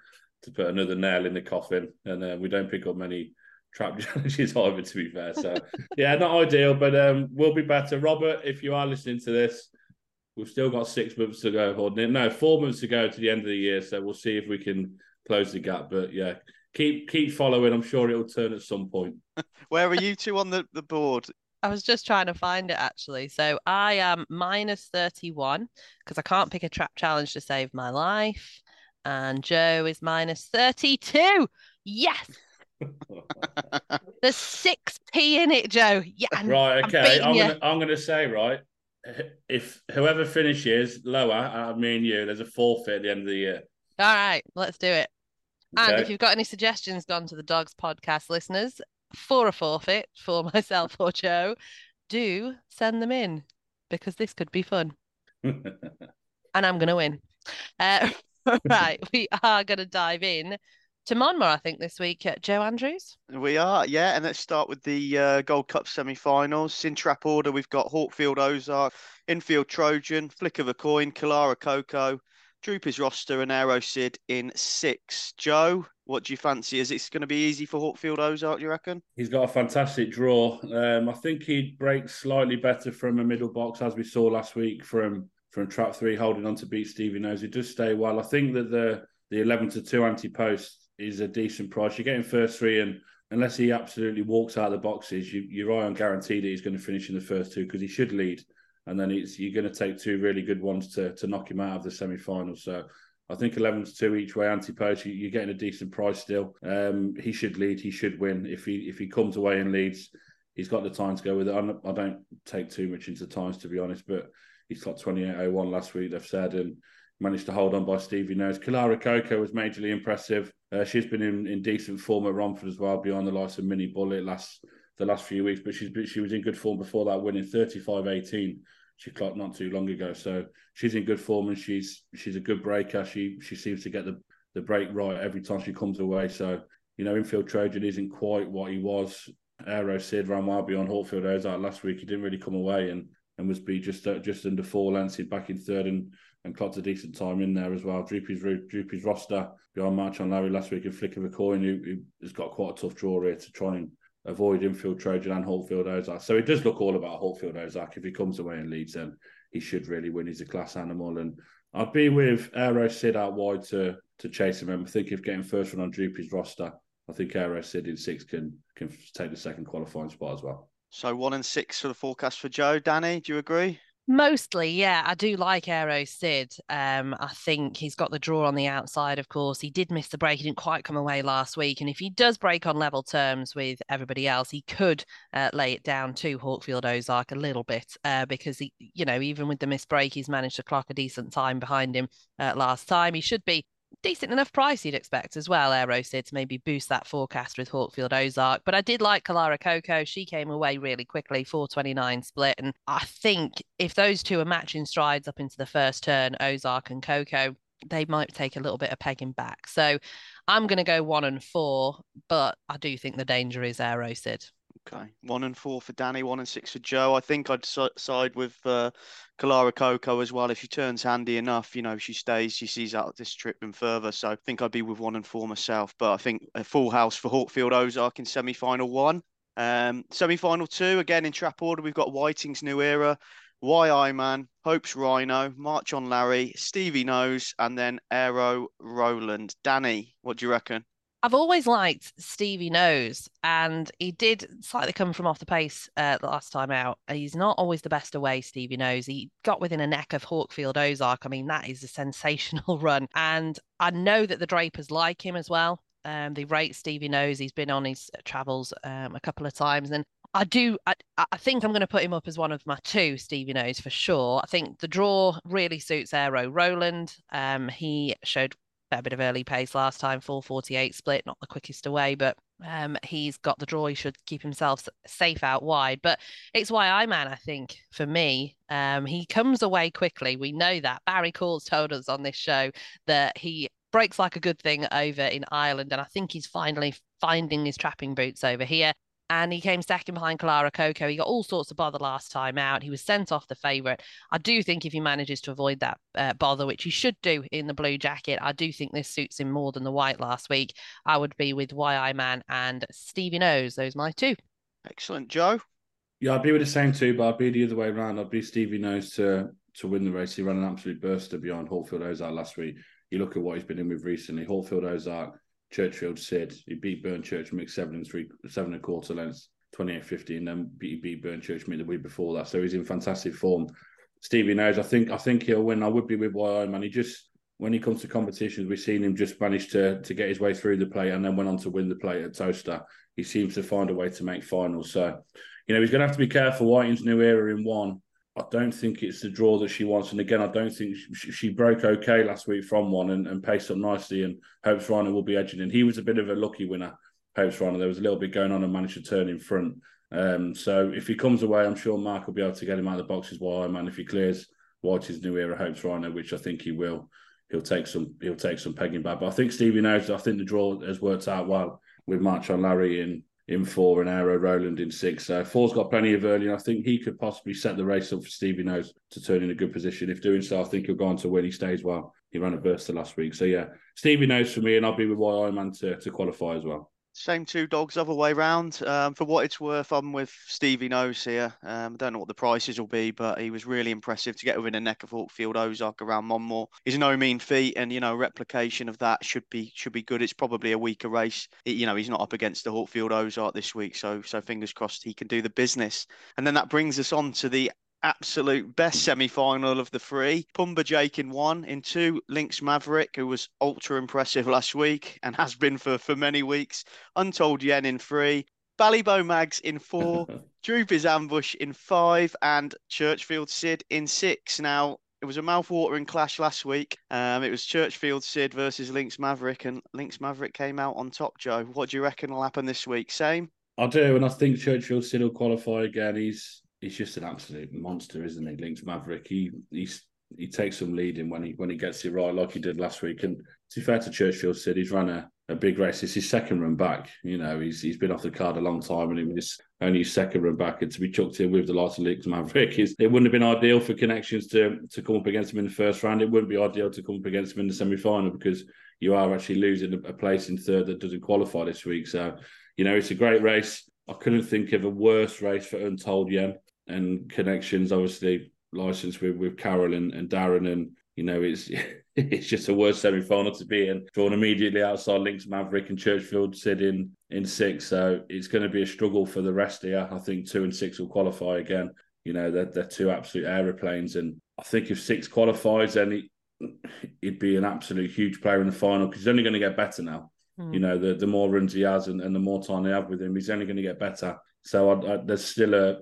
to put another nail in the coffin. And uh, we don't pick up many trap challenges either, to be fair. So yeah, not ideal, but um, we'll be better. Robert, if you are listening to this We've still got six months to go, or no, four months to go to the end of the year. So we'll see if we can close the gap. But yeah, keep keep following. I'm sure it'll turn at some point. Where are you two on the, the board? I was just trying to find it actually. So I am minus 31 because I can't pick a trap challenge to save my life. And Joe is minus 32. Yes. There's 6p in it, Joe. Yeah. right. Okay. I'm, I'm gonna, I'm gonna say, right if whoever finishes lower, I mean you, there's a forfeit at the end of the year. All right, let's do it. Okay. And if you've got any suggestions, gone to the Dogs podcast listeners for a forfeit for myself or Joe, do send them in because this could be fun. and I'm going to win. Uh, right, we are going to dive in to Monmore, I think, this week. Uh, Joe Andrews? We are, yeah. And let's start with the uh, Gold Cup semi finals. In trap order, we've got Hawkfield Ozark, Infield Trojan, Flick of a Coin, Kalara Coco, Droopy's roster, and Aero Sid in six. Joe, what do you fancy? Is it going to be easy for Hawkfield Ozark, do you reckon? He's got a fantastic draw. Um, I think he'd break slightly better from a middle box, as we saw last week from from trap three, holding on to beat Stevie Knows. He does stay well. I think that the the 11 to 2 anti post is a decent price. You're getting first three, and unless he absolutely walks out of the boxes, you, you're right on guarantee that he's going to finish in the first two because he should lead, and then it's you're going to take two really good ones to to knock him out of the semi final. So. I think 11 to 2 each way anti post. You're getting a decent price still. Um, he should lead. He should win. If he if he comes away and leads, he's got the time to go with it. I'm, I do not take too much into times to be honest, but he's got 28.01 last week. They've said, and managed to hold on by Stevie Knows. Kalara Coco was majorly impressive. Uh, she's been in, in decent form at Romford as well, beyond the likes of Mini Bullet last the last few weeks. But she's she was in good form before that, winning 35-18. She clocked not too long ago, so she's in good form and she's she's a good breaker. She she seems to get the the break right every time she comes away. So you know, infield Trojan isn't quite what he was. Aero Sid ran well beyond Hawkfield Ozark last week. He didn't really come away and and was be just uh, just under four lengths. Back in third and and clocked a decent time in there as well. Droopy's Droopy's Roster behind March on Larry last week and flick of a coin. He, has got quite a tough draw here to try and avoid infield Trojan and Hawkfield Ozark. So it does look all about Hawkfield Ozark. If he comes away and leads, then he should really win. He's a class animal, and I'd be with Aero Sid out wide to to chase him. I think if getting first one on Droopy's Roster, I think Aero Sid in six can can take the second qualifying spot as well. So one and six for the forecast for Joe. Dani, do you agree? Mostly, yeah. I do like Aero Sid. Um, I think he's got the draw on the outside, of course. He did miss the break. He didn't quite come away last week. And if he does break on level terms with everybody else, he could uh, lay it down to Hawkfield Ozark a little bit uh, because, he, you know, even with the missed break, he's managed to clock a decent time behind him uh, last time. He should be decent enough price you'd expect as well, Aero Sid, to maybe boost that forecast with Hawkfield Ozark. But I did like Kalara Coco. She came away really quickly, 429 split. And I think if those two are matching strides up into the first turn, Ozark and Coco, they might take a little bit of pegging back. So I'm going to go one and four, but I do think the danger is Aero Sid. Okay, one and four for Dani, one and six for Joe. I think I'd side with uh, Kalara Coco as well. If she turns handy enough, you know, she stays, she sees out this trip and further. So I think I'd be with one and four myself. But I think a full house for Hawkfield Ozark in semi final one. Um, semi final two, again in trap order, we've got Whiting's New Era, YI Man, Hope's Rhino, March on Larry, Stevie Nose, and then Aero Roland. Danny, what do you reckon? I've always liked Stevie Nose, and he did slightly come from off the pace uh, last time out. He's not always the best away, Stevie Nose. He got within a neck of Hawkfield Ozark. I mean, that is a sensational run. And I know that the Drapers like him as well. Um, they rate Stevie Nose. He's been on his travels um, a couple of times. And I do. I, I think I'm going to put him up as one of my two Stevie Nose for sure. I think the draw really suits Aero Roland. Um, he showed a bit of early pace last time, 448 split, not the quickest away, but um, he's got the draw. He should keep himself safe out wide. But it's why I man, I think, for me, um, he comes away quickly. We know that. Barry Calls told us on this show that he breaks like a good thing over in Ireland. And I think he's finally finding his trapping boots over here and he came second behind Kalara Coco. He got all sorts of bother last time out. He was sent off the favourite. I do think if he manages to avoid that uh, bother, which he should do in the blue jacket, I do think this suits him more than the white last week. I would be with YI Man and Stevie Nose. Those my two. Excellent, Joe. Yeah, I'd be with the same two, but I'd be the other way around. I'd be Stevie Nose to to win the race. He ran an absolute burster beyond Hawkfield Ozark last week. You look at what he's been in with recently. Hawkfield Ozark Churchfield Sid. He beat Burnchurch mixed seven and three, seven and a quarter lengths, 28 50, and then he beat Burnchurch the week before that. So he's in fantastic form. Stevie knows. I think I think he'll win. I would be with YI man. He just when he comes to competitions, we've seen him just manage to to get his way through the plate and then went on to win the plate at Towcester. He seems to find a way to make finals. So, you know, he's going to have to be careful. Whiting's new era in one. I don't think it's the draw that she wants. And again, I don't think she, she broke okay last week from one and, and paced up nicely. And Hopes Rhino will be edging in. He was a bit of a lucky winner, Hopes Rhino. There was a little bit going on and managed to turn in front. Um, so if he comes away, I'm sure Mark will be able to get him out of the boxes while man. If he clears White's new era Hopes Rhino, which I think he will, he'll take some he'll take some pegging back. But I think Stevie knows. I think the draw has worked out well with March on Larry in in four and Aero Roland in six. So four's got plenty of early, and I think he could possibly set the race up for Stevie Nose to turn in a good position. If doing so, I think he'll go on to win. He stays well. He ran a burster last week. So yeah, Stevie Nose for me, and I'll be with YI Man to, to qualify as well. Same two dogs, other way round. Um, for what it's worth, I'm with Stevie Nose here. Um, I don't know what the prices will be, but he was really impressive to get within a neck of Hawkfield Ozark around Monmore. He's no mean feat, and you know replication of that should be should be good. It's probably a weaker race. It, you know he's not up against the Hawkfield Ozark this week, so so fingers crossed he can do the business. And then that brings us on to the absolute best semi-final of the three. Pumba Jake in one, in two, Lynx Maverick, who was ultra impressive last week and has been for, for many weeks. Untold Yen in three, Ballybo Mags in four, Droopy's Ambush in five, and Churchfield Sid in six. Now, it was a mouth-watering clash last week. Um, it was Churchfield Sid versus Lynx Maverick, and Lynx Maverick came out on top. Joe, what do you reckon will happen this week? Same. I do, and I think Churchfield Sid will qualify again. He's he's just an absolute monster, isn't he? Lynx Maverick. He he's he takes some leading when he when he gets it right, like he did last week. And to be fair to Churchfield Sid, he's run a, a big race. It's his second run back. You know, he's he's been off the card a long time, and it was only his second run back. And to be chucked in with the likes of Links Maverick is it wouldn't have been ideal for connections to to come up against him in the first round. It wouldn't be ideal to come up against him in the semi final because you are actually losing a place in third that doesn't qualify this week. So, you know, it's a great race. I couldn't think of a worse race for Untold Yen and connections. Obviously, licensed with with Carol and, and Darren and you know, it's it's just a worse semi final to be in. Drawn immediately outside Links Maverick and Churchfield Sid in, in six. So it's going to be a struggle for the rest here. I think two and six will qualify again. You know, they're, they're two absolute aeroplanes. And I think if six qualifies, then he, he'd be an absolute huge player in the final because he's only going to get better now. Mm. You know, the, the more runs he has and, and the more time they have with him, he's only going to get better. So I, I, there's still a,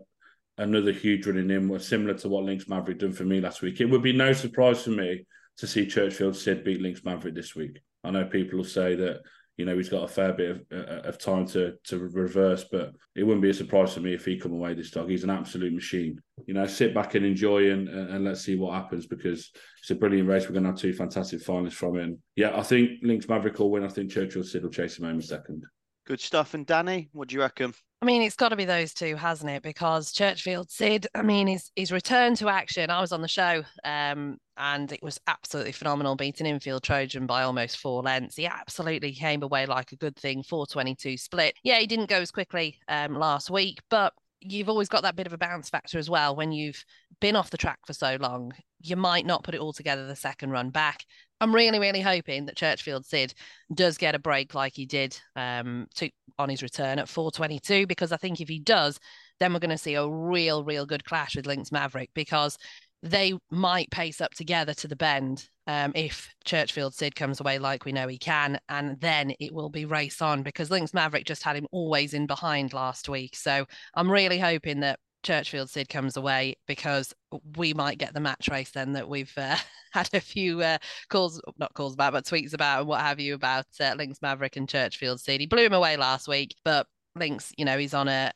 another huge running in, similar to what Links Maverick done for me last week. It would be no surprise for me to see Churchfield Sid beat Links Maverick this week. I know people will say that you know he's got a fair bit of, uh, of time to to reverse, but it wouldn't be a surprise for me if he come away this dog. He's an absolute machine. You know, sit back and enjoy and and let's see what happens because it's a brilliant race. We're going to have two fantastic finalists from it. Yeah, I think Links Maverick will win. I think Churchfield Sid will chase him home a second. Good stuff. And Dani, what do you reckon? I mean, it's got to be those two, hasn't it? Because Churchfield Sid, I mean, he's, he's returned to action. I was on the show um, and it was absolutely phenomenal, beating Infield Trojan by almost four lengths. He absolutely came away like a good thing, 422 split. Yeah, he didn't go as quickly um, last week, but you've always got that bit of a bounce factor as well when you've been off the track for so long you might not put it all together the second run back i'm really really hoping that churchfield sid does get a break like he did um, to, on his return at 422 because i think if he does then we're going to see a real real good clash with links maverick because they might pace up together to the bend um, if Churchfield Sid comes away like we know he can, and then it will be race on because Links Maverick just had him always in behind last week. So I'm really hoping that Churchfield Sid comes away because we might get the match race then that we've uh, had a few uh, calls, not calls about, but tweets about and what have you about uh, Links Maverick and Churchfield Sid. He blew him away last week, but Links, you know, he's on a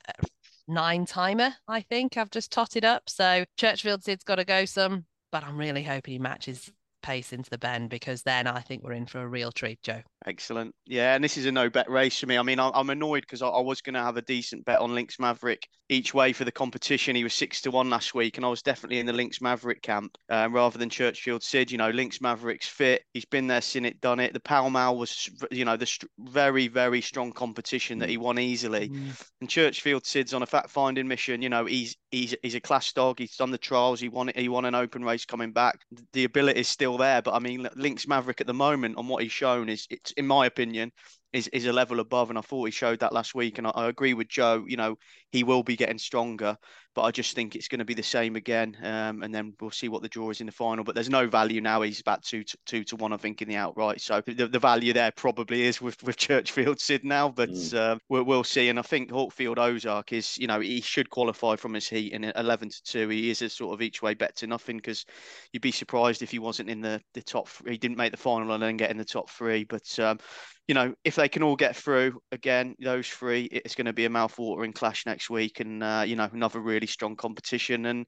nine timer, I think. I've just totted up. So Churchfield Sid's got to go some, but I'm really hoping he matches pace into the bend because then I think we're in for a real treat, Joe. Excellent. Yeah, and this is a no bet race for me. I mean, I'm annoyed because I was going to have a decent bet on Links Maverick each way for the competition. He was six to one last week, and I was definitely in the Links Maverick camp um, rather than Churchfield Sid. You know, Links Maverick's fit. He's been there, seen it, done it. The Pall Mall was, you know, the st- very, very strong competition that he won easily. Mm. And Churchfield Sid's on a fact finding mission. You know, he's he's he's a class dog. He's done the trials. He won he won an open race coming back. The ability is still there, but I mean, Links Maverick at the moment on what he's shown is it's in my opinion, is, is a level above. And I thought he showed that last week. And I, I agree with Joe, you know, he will be getting stronger but I just think it's going to be the same again. Um, and then we'll see what the draw is in the final. But there's no value now. He's about two to, two to one, I think, in the outright. So the, the value there probably is with, with Churchfield Sid now, but mm. uh, we'll, we'll see. And I think Hawkfield Ozark is, you know, he should qualify from his heat in 11 to 2. He is a sort of each way bet to nothing because you'd be surprised if he wasn't in the, the top. He didn't make the final and then get in the top three. But um, you know, if they can all get through again, those three, it's going to be a mouth-watering clash next week, and uh, you know, another really strong competition. And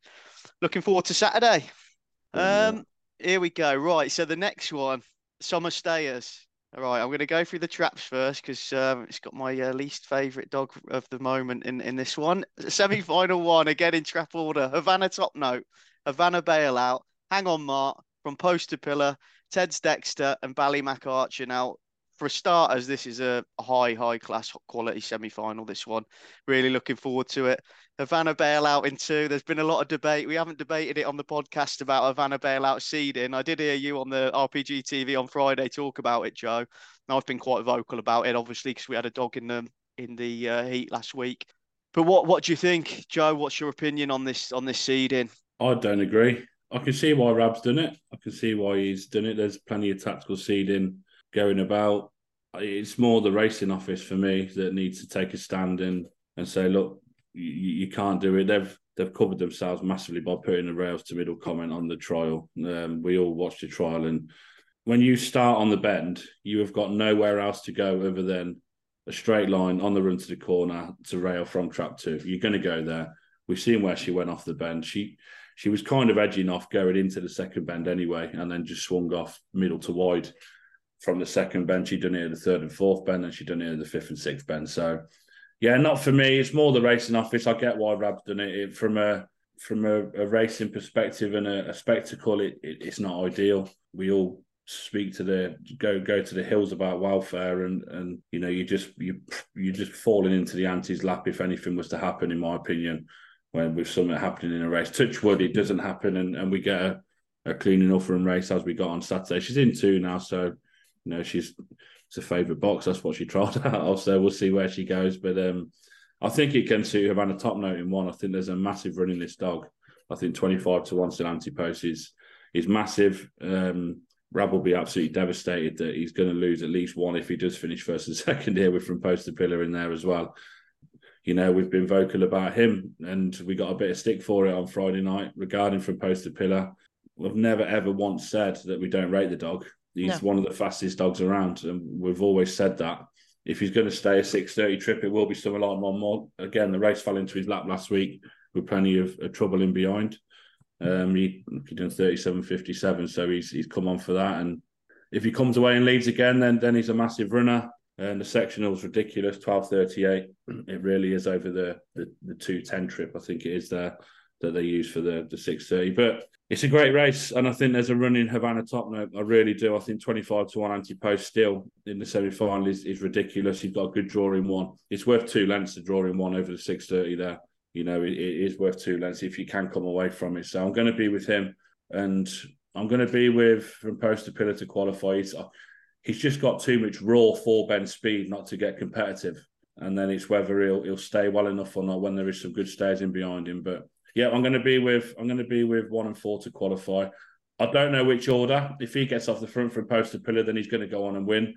looking forward to Saturday. Um, here we go. Right, so the next one, summer stayers. All right, I'm going to go through the traps first because um, it's got my uh, least favourite dog of the moment in, in this one. Semi-final one again in trap order. Havana top note, Havana bailout. Hang on, Mark from post to pillar. Ted's Dexter and Ballymac Archer. Now, for starters, this is a high, high class quality semi final. This one, really looking forward to it. Havana bailout in two. There's been a lot of debate. We haven't debated it on the podcast about Havana bailout seeding. I did hear you on the RPG TV on Friday talk about it, Joe. And I've been quite vocal about it, obviously, because we had a dog in the in the uh, heat last week. But what what do you think, Joe? What's your opinion on this on this seeding? I don't agree. I can see why Rab's done it. I can see why he's done it. There's plenty of tactical seeding going about. It's more the racing office for me that needs to take a stand and and say, look, you, you can't do it. They've they've covered themselves massively by putting a rails to middle comment on the trial. Um, we all watched the trial, and when you start on the bend, you have got nowhere else to go other than a straight line on the run to the corner to rail from trap two. You're going to go there. We've seen where she went off the bend. She she was kind of edging off going into the second bend anyway, and then just swung off middle to wide from the second bend. She'd done at the third and fourth bend, and she'd done at the fifth and sixth bend. So, yeah, not for me. It's more the racing office. I get why Rab's done it. it from a from a, a, racing perspective and a, a spectacle. It, it, it's not ideal. We all speak to the go go to the hills about welfare and and you know you just you you just falling into the anti's lap if anything was to happen in my opinion when with something happening in a race touch wood it doesn't happen and, and we get a, a clean enough run race as we got on saturday she's in two now so you know she's it's a favorite box. That's what she tried out. Of so we'll see where she goes. But um i think it can suit havana top note in one. I think there's a massive run in this dog. I think 25 to 1 still anti-post is is massive. Um Rab will be absolutely devastated that he's going to lose at least one if he does finish first and second here with from post to pillar in there as well. You know, we've been vocal about him and we got a bit of stick for it on Friday night regarding from post to pillar. We've never ever once said that we don't rate the dog. He's no. one of the fastest dogs around, and we've always said that. If he's going to stay a six thirty trip, it will be something like one more. Again, the race fell into his lap last week with plenty of, trouble in behind. Um, he, he done thirty seven fifty seven, so he's he's come on for that. And if he comes away and leads again, then then he's a massive runner. And the sectional is ridiculous, twelve thirty eight. It really is over the the, the two ten trip. I think it is there that they use for the the six thirty. But it's a great race, and I think there's a run in Havana top note. I really do. I think twenty five to one anti post still in the semi final is, is ridiculous. You've got a good draw in one. It's worth two lengths to draw in one over the six thirty there you know, it, it is worth two lengths if you can come away from it. So I'm going to be with him, and I'm going to be with from post to pillar to qualify. He's, he's just got too much raw four bend speed not to get competitive, and then it's whether he'll he'll stay well enough or not when there is some good stays in behind him. But yeah, I'm going to be with I'm going to be with one and four to qualify. I don't know which order. If he gets off the front from post to pillar, then he's going to go on and win.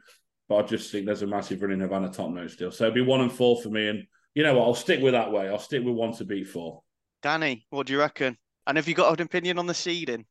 But I just think there's a massive running Havana top note still. So it'll be one and four for me, and you know what? I'll stick with that way. I'll stick with one to beat four. Dani, what do you reckon? And have you got an opinion on the seeding?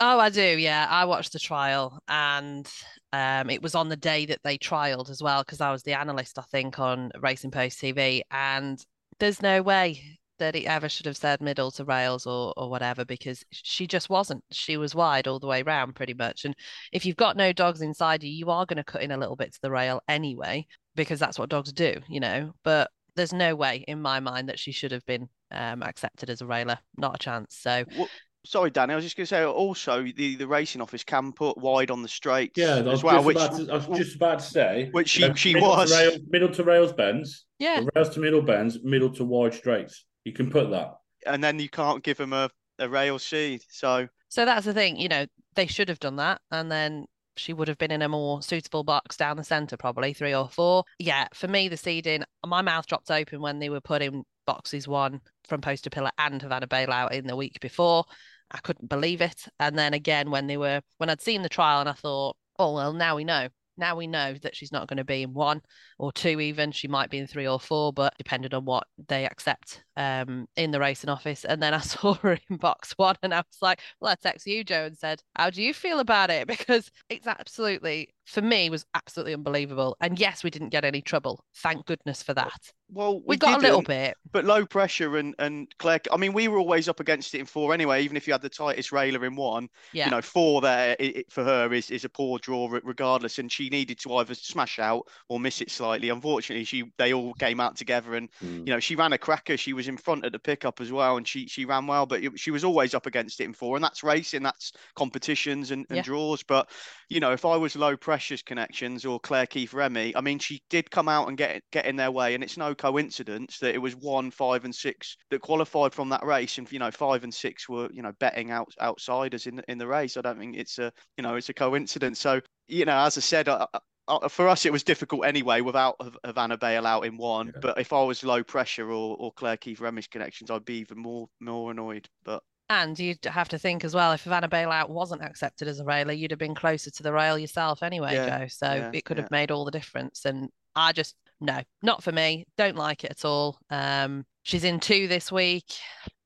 Oh, I do. Yeah, I watched the trial, and um, it was on the day that they trialed as well because I was the analyst, I think, on Racing Post TV. And there's no way that he ever should have said middle to rails or or whatever because she just wasn't. She was wide all the way round pretty much. And if you've got no dogs inside you, you are going to cut in a little bit to the rail anyway because that's what dogs do, you know. But there's no way in my mind that she should have been um, accepted as a railer. Not a chance. So. Well, sorry, Dani. I was just going to say. Also, the, the racing office can put wide on the straights. Yeah, as well. Which, to, I was just about to say. Which she she was to rails, middle to rails bends. Yeah. Rails to middle bends, middle to wide straights. You can put that. And then you can't give them a, a rail seed. So. So that's the thing. You know, they should have done that, and then she would have been in a more suitable box down the centre, probably three or four. Yeah, for me, the seeding, my mouth dropped open when they were putting boxes one from post to pillar and have had a bailout in the week before. I couldn't believe it. And then again, when they were, when I'd seen the trial and I thought, oh, well, now we know now we know that she's not going to be in one or two even she might be in three or four but depending on what they accept um, in the racing office and then i saw her in box one and i was like well i text you joe and said how do you feel about it because it's absolutely for me was absolutely unbelievable and yes we didn't get any trouble thank goodness for that well, we, we got a little bit, but low pressure and and Claire. I mean, we were always up against it in four anyway. Even if you had the tightest railer in one, yeah. you know, four there it, for her is is a poor draw regardless. And she needed to either smash out or miss it slightly. Unfortunately, she they all came out together, and mm. you know, she ran a cracker. She was in front at the pickup as well, and she she ran well. But it, she was always up against it in four, and that's racing, that's competitions and, and yeah. draws. But you know, if I was low pressures connections or Claire Keith Remy, I mean, she did come out and get get in their way, and it's no coincidence that it was one, five, and six that qualified from that race, and you know, five and six were you know betting out outsiders in in the race. I don't think it's a you know it's a coincidence. So you know, as I said, I, I, for us it was difficult anyway without Havana bailout in one. Yeah. But if I was low pressure or, or Claire Keith Remy's connections, I'd be even more more annoyed. But and you'd have to think as well, if Havana Bailout wasn't accepted as a railer, you'd have been closer to the rail yourself anyway, yeah, Joe. So yeah, it could yeah. have made all the difference. And I just no, not for me. Don't like it at all. Um, she's in two this week.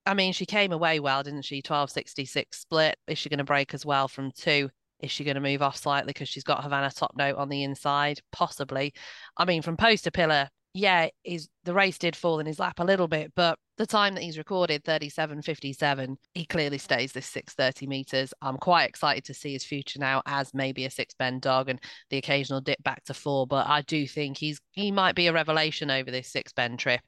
I mean, she came away well, didn't she? 1266 split. Is she going to break as well from two? Is she going to move off slightly because she's got Havana top note on the inside? Possibly. I mean, from post to pillar, yeah, is the race did fall in his lap a little bit, but the time that he's recorded 37.57 he clearly stays this 630 meters i'm quite excited to see his future now as maybe a six bend dog and the occasional dip back to four but i do think he's he might be a revelation over this six bend trip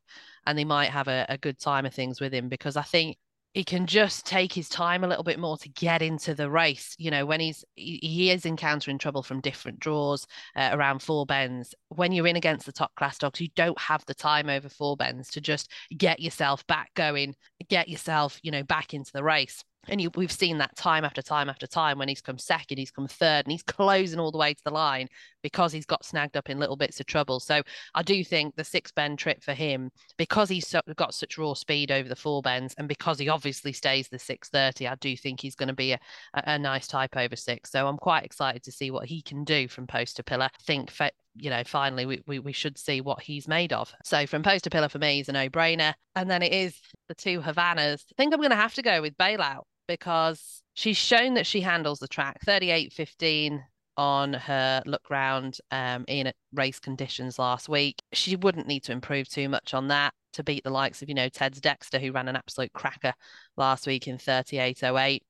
and they might have a, a good time of things with him because i think he can just take his time a little bit more to get into the race. You know, when he's he, is encountering trouble from different draws uh, around four bends. When you're in against the top class dogs, you don't have the time over four bends to just get yourself back going, get yourself, you know, back into the race. And you, we've seen that time after time after time when he's come second, he's come third, and he's closing all the way to the line because he's got snagged up in little bits of trouble. So I do think the six bend trip for him, because he's so, got such raw speed over the four bends, and because he obviously stays the 630, I do think he's going to be a, a, nice type over six. So I'm quite excited to see what he can do from post to pillar. I think you know, finally we, we, we should see what he's made of. So from post to pillar for me is a no brainer. And then it is the two Havanas. I think I'm going to have to go with bailout because she's shown that she handles the track 38.15 on her look round um, in race conditions last week. She wouldn't need to improve too much on that to beat the likes of, you know, Ted's Dexter, who ran an absolute cracker last week in 38.08.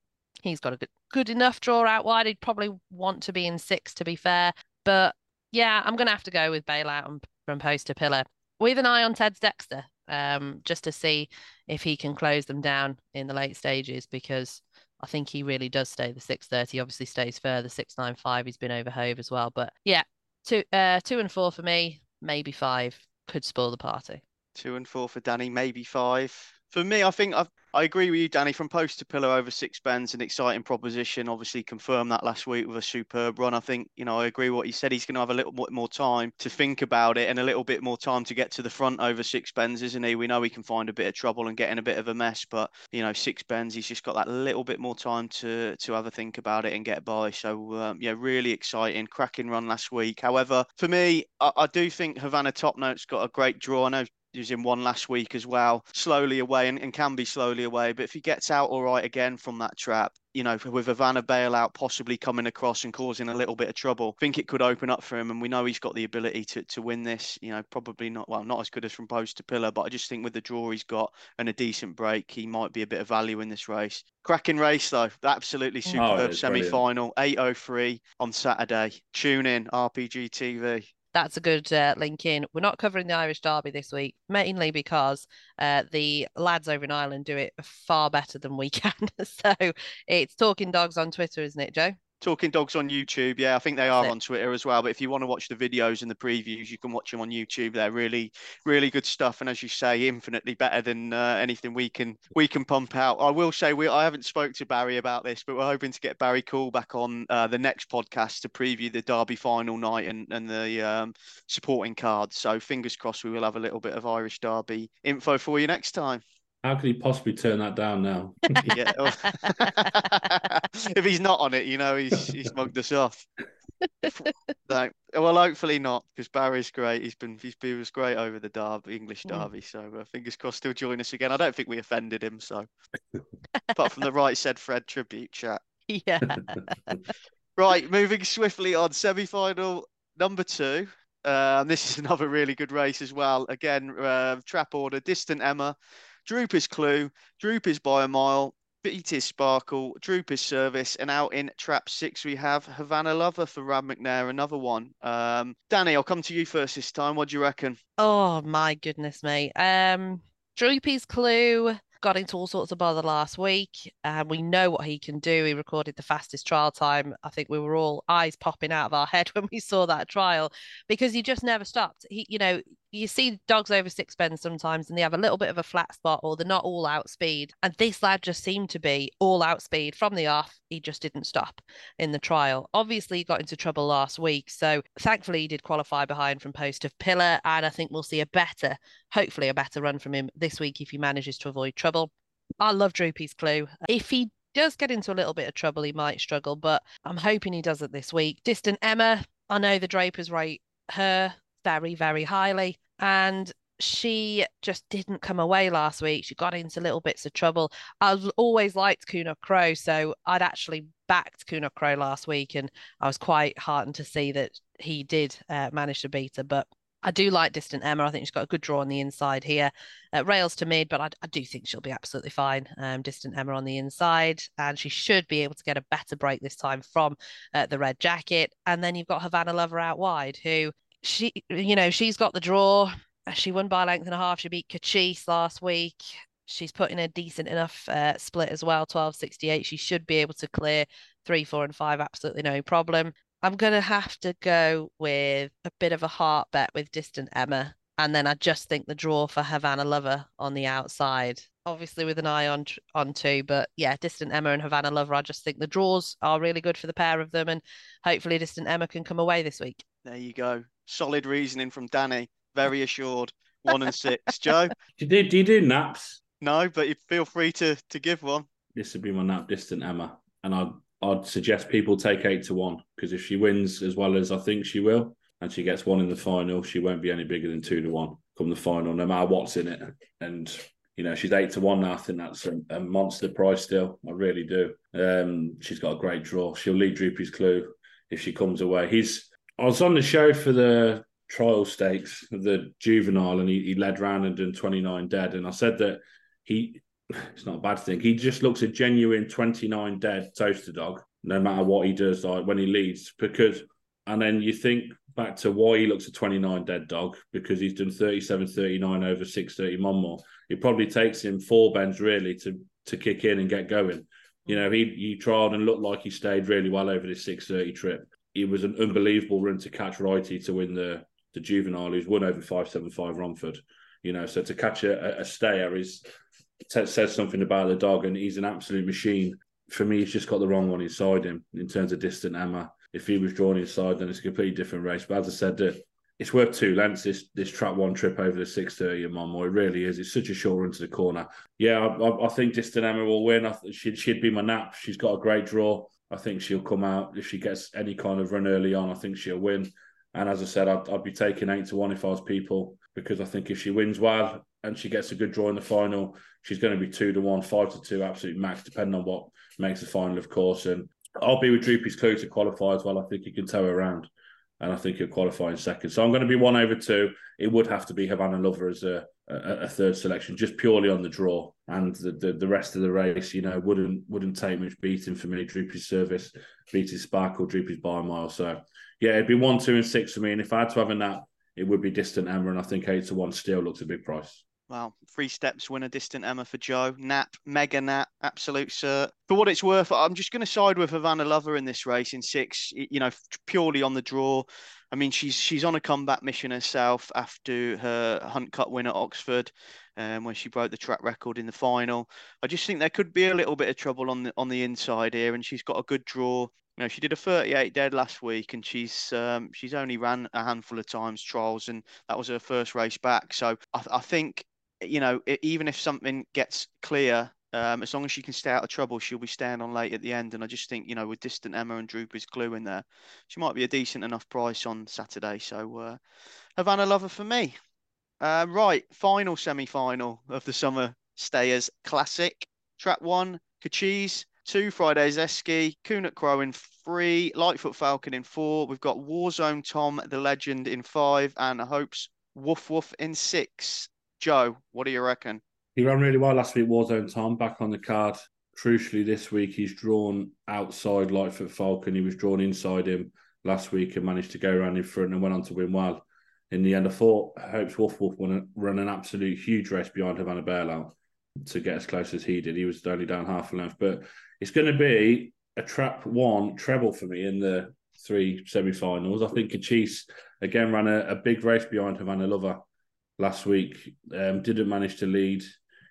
He's got a good, good enough draw out wide. He'd probably want to be in six, to be fair. But yeah, I'm going to have to go with bailout from post to pillar with an eye on Ted's Dexter um, just to see if he can close them down in the late stages because I think he really does stay the 630. Obviously stays further 695. He's been over Hove as well. But yeah, two uh two and four for me, maybe five could spoil the party. Two and four for Dani, maybe five. For me, I think I've I agree with you, Dani. From post to pillar over six bends, an exciting proposition. Obviously, confirmed that last week with a superb run. I think you know I agree with what he said. He's going to have a little bit more time to think about it and a little bit more time to get to the front over six bends, isn't he? We know he can find a bit of trouble and get in a bit of a mess, but you know six bends, he's just got that little bit more time to to have a think about it and get by. So um, yeah, really exciting, cracking run last week. However, for me, I, I do think Havana Top Note's got a great draw. I know he was in one last week as well, slowly away and, and can be slowly away. But if he gets out all right again from that trap, you know, with Havana bailout possibly coming across and causing a little bit of trouble, I think it could open up for him. And we know he's got the ability to, to win this. You know, probably not, well, not as good as from post to pillar, but I just think with the draw he's got and a decent break, he might be a bit of value in this race. Cracking race, though. Absolutely oh, superb oh, semi final, 8.03 on Saturday. Tune in, RPG TV that's a good uh, link in. We're not covering the Irish Derby this week, mainly because uh, the lads over in Ireland do it far better than we can. so it's Talking Dogs on Twitter, isn't it, Joe? Talking Dogs on YouTube. Yeah, I think they are on Twitter as well. But if you want to watch the videos and the previews, you can watch them on YouTube. They're really, really good stuff. And as you say, infinitely better than uh, anything we can we can pump out. I will say we I haven't spoke to Barry about this, but we're hoping to get Barry Cool back on uh, the next podcast to preview the Derby final night and and the um, supporting cards. So fingers crossed we will have a little bit of Irish Derby info for you next time. How can he possibly turn that down now? yeah. if he's not on it, you know, he's he's mugged us off. no, well, hopefully not, because Barry's great. He's been he's he was great over the Derby, English mm. Derby. So uh, fingers crossed he'll join us again. I don't think we offended him, so apart from the right said Fred tribute chat. Yeah. right, moving swiftly on semi-final number two. Um, this is another really good race as well. Again, uh, trap order, distant Emma Droopy's Clue, Droopy's by a mile, Beatty's Sparkle, Droopy's Service, and out in trap six we have Havana Lover for Rab McNair, another one. Um, Dani, I'll come to you first this time. What do you reckon? Oh my goodness me. Um, Droopy's Clue got into all sorts of bother last week, and we know what he can do. He recorded the fastest trial time. I think we were all eyes popping out of our head when we saw that trial because he just never stopped. He, you know, you see dogs over six bends sometimes and they have a little bit of a flat spot or they're not all out speed. And this lad just seemed to be all out speed from the off. He just didn't stop in the trial. Obviously, he got into trouble last week. So thankfully, he did qualify behind from post of pillar. And I think we'll see a better, hopefully, a better run from him this week if he manages to avoid trouble. I love Droopy's clue. If he does get into a little bit of trouble, he might struggle, but I'm hoping he does it this week. Distant Emma, I know the Drapers rate her very, very highly. And she just didn't come away last week. She got into little bits of trouble. I've always liked Kuna Crow, so I'd actually backed Kuna Crow last week, and I was quite heartened to see that he did uh, manage to beat her. But I do like Distant Emma. I think she's got a good draw on the inside here. Uh, rails to mid, but I, I, do think she'll be absolutely fine. Um, Distant Emma on the inside, and she should be able to get a better break this time from uh, the red jacket. And then you've got Havana Lover out wide, who she, you know, she's got the draw. She won by a length and a half. She beat Kachis last week. She's put in a decent enough uh, split as well, 12.68. She should be able to clear three, four, and five, absolutely no problem. I'm going to have to go with a bit of a heart bet with Distant Emma. And then I just think the draw for Havana Lover on the outside, obviously with an eye on on two. But yeah, Distant Emma and Havana Lover, I just think the draws are really good for the pair of them. And hopefully Distant Emma can come away this week. There you go. Solid reasoning from Dani. Very assured. One and six. Joe? Do you do, do you do naps? No, but you feel free to to give one. This would be my nap distant Emma. And I'd I'd suggest people take eight to one because if she wins as well as I think she will, and she gets one in the final, she won't be any bigger than two to one come the final, no matter what's in it. And you know, she's eight to one now. I think that's a, a monster price still. I really do. Um, she's got a great draw. She'll lead Droopy's Clue if she comes away. He's. I was on the show for the trial stakes, the juvenile, and he, he led round and done twenty nine dead. And I said that he it's not a bad thing. He just looks a genuine 29 dead toaster dog, no matter what he does, like when he leads. Because, and then you think back to why he looks a 29 dead dog, because he's done 37 39 over 630 Monmore. It probably takes him four bends really to to kick in and get going. You know, he he tried and looked like he stayed really well over this 630 trip. It was an unbelievable run to catch Righty to win the the juvenile, who's won over 575 Romford. You know, so to catch a, a stayer is says something about the dog, and he's an absolute machine. For me, he's just got the wrong one inside him in terms of distant Emma. If he was drawn inside, then it's a completely different race. But as I said, uh, it's worth two lengths. This this trap one trip over the six thirty and Monmore. It really is. It's such a short run to the corner. Yeah, I, I think Distant Emma will win. I she'd she'd be my nap. She's got a great draw. I think she'll come out if she gets any kind of run early on. I think she'll win. And as I said, I'd, I'd be taking eight to one if I was people because I think if she wins well and she gets a good draw in the final, she's going to be two to one, five to two, absolute max, depending on what makes the final, of course. And I'll be with Droopy's Clue to qualify as well. I think he can tow around, and I think he'll qualify in second. So I'm going to be one over two. It would have to be Havana Lover as a, a, a third selection, just purely on the draw, and the, the, the rest of the race, you know, wouldn't wouldn't take much beating for me. Droopy's service, Beatty's sparkle, Droopy's by mile. So yeah, it'd be one, two, and six for me. And if I had to have a nap, it would be distant Emma, and I think eight to one still looks a big price. Well, three steps winner, distant Emma for Joe. Nap, mega nap, absolute cert. For what it's worth, I'm just going to side with Havana Lover in this race in six. You know, purely on the draw. I mean, she's she's on a comeback mission herself after her Hunt Cup win at Oxford, um, when she broke the track record in the final. I just think there could be a little bit of trouble on the on the inside here, and she's got a good draw. You know, she did a 38 dead last week, and she's um, she's only ran a handful of times trials, and that was her first race back. So I, I think you know, even if something gets clear, um, as long as she can stay out of trouble, she'll be staying on late at the end. And I just think, you know, with distant Emma and Droopy's Clue in there, she might be a decent enough price on Saturday. So uh, Havana Lover for me. Uh, right, final semi-final of the Summer Stayers Classic. Track one, Kachis. Two, Fridays Esky. Kunat Crow in three. Lightfoot Falcon in four. We've got Warzone Tom, the legend, in five. And Hopes Woof Woof in six. Joe, what do you reckon? He ran really well last week, Warzone Tom, back on the card. Crucially, this week he's drawn outside Lightfoot Falcon. He was drawn inside him last week and managed to go around in front and went on to win well. In the end, I thought Hopes Wolf Wolf won run an absolute huge race behind Havana Bailout to get as close as he did. He was only down half a length, but it's going to be a trap one treble for me in the three semi-finals. I think Kachis again ran a, a big race behind Havana Lover last week. Um, didn't manage to lead.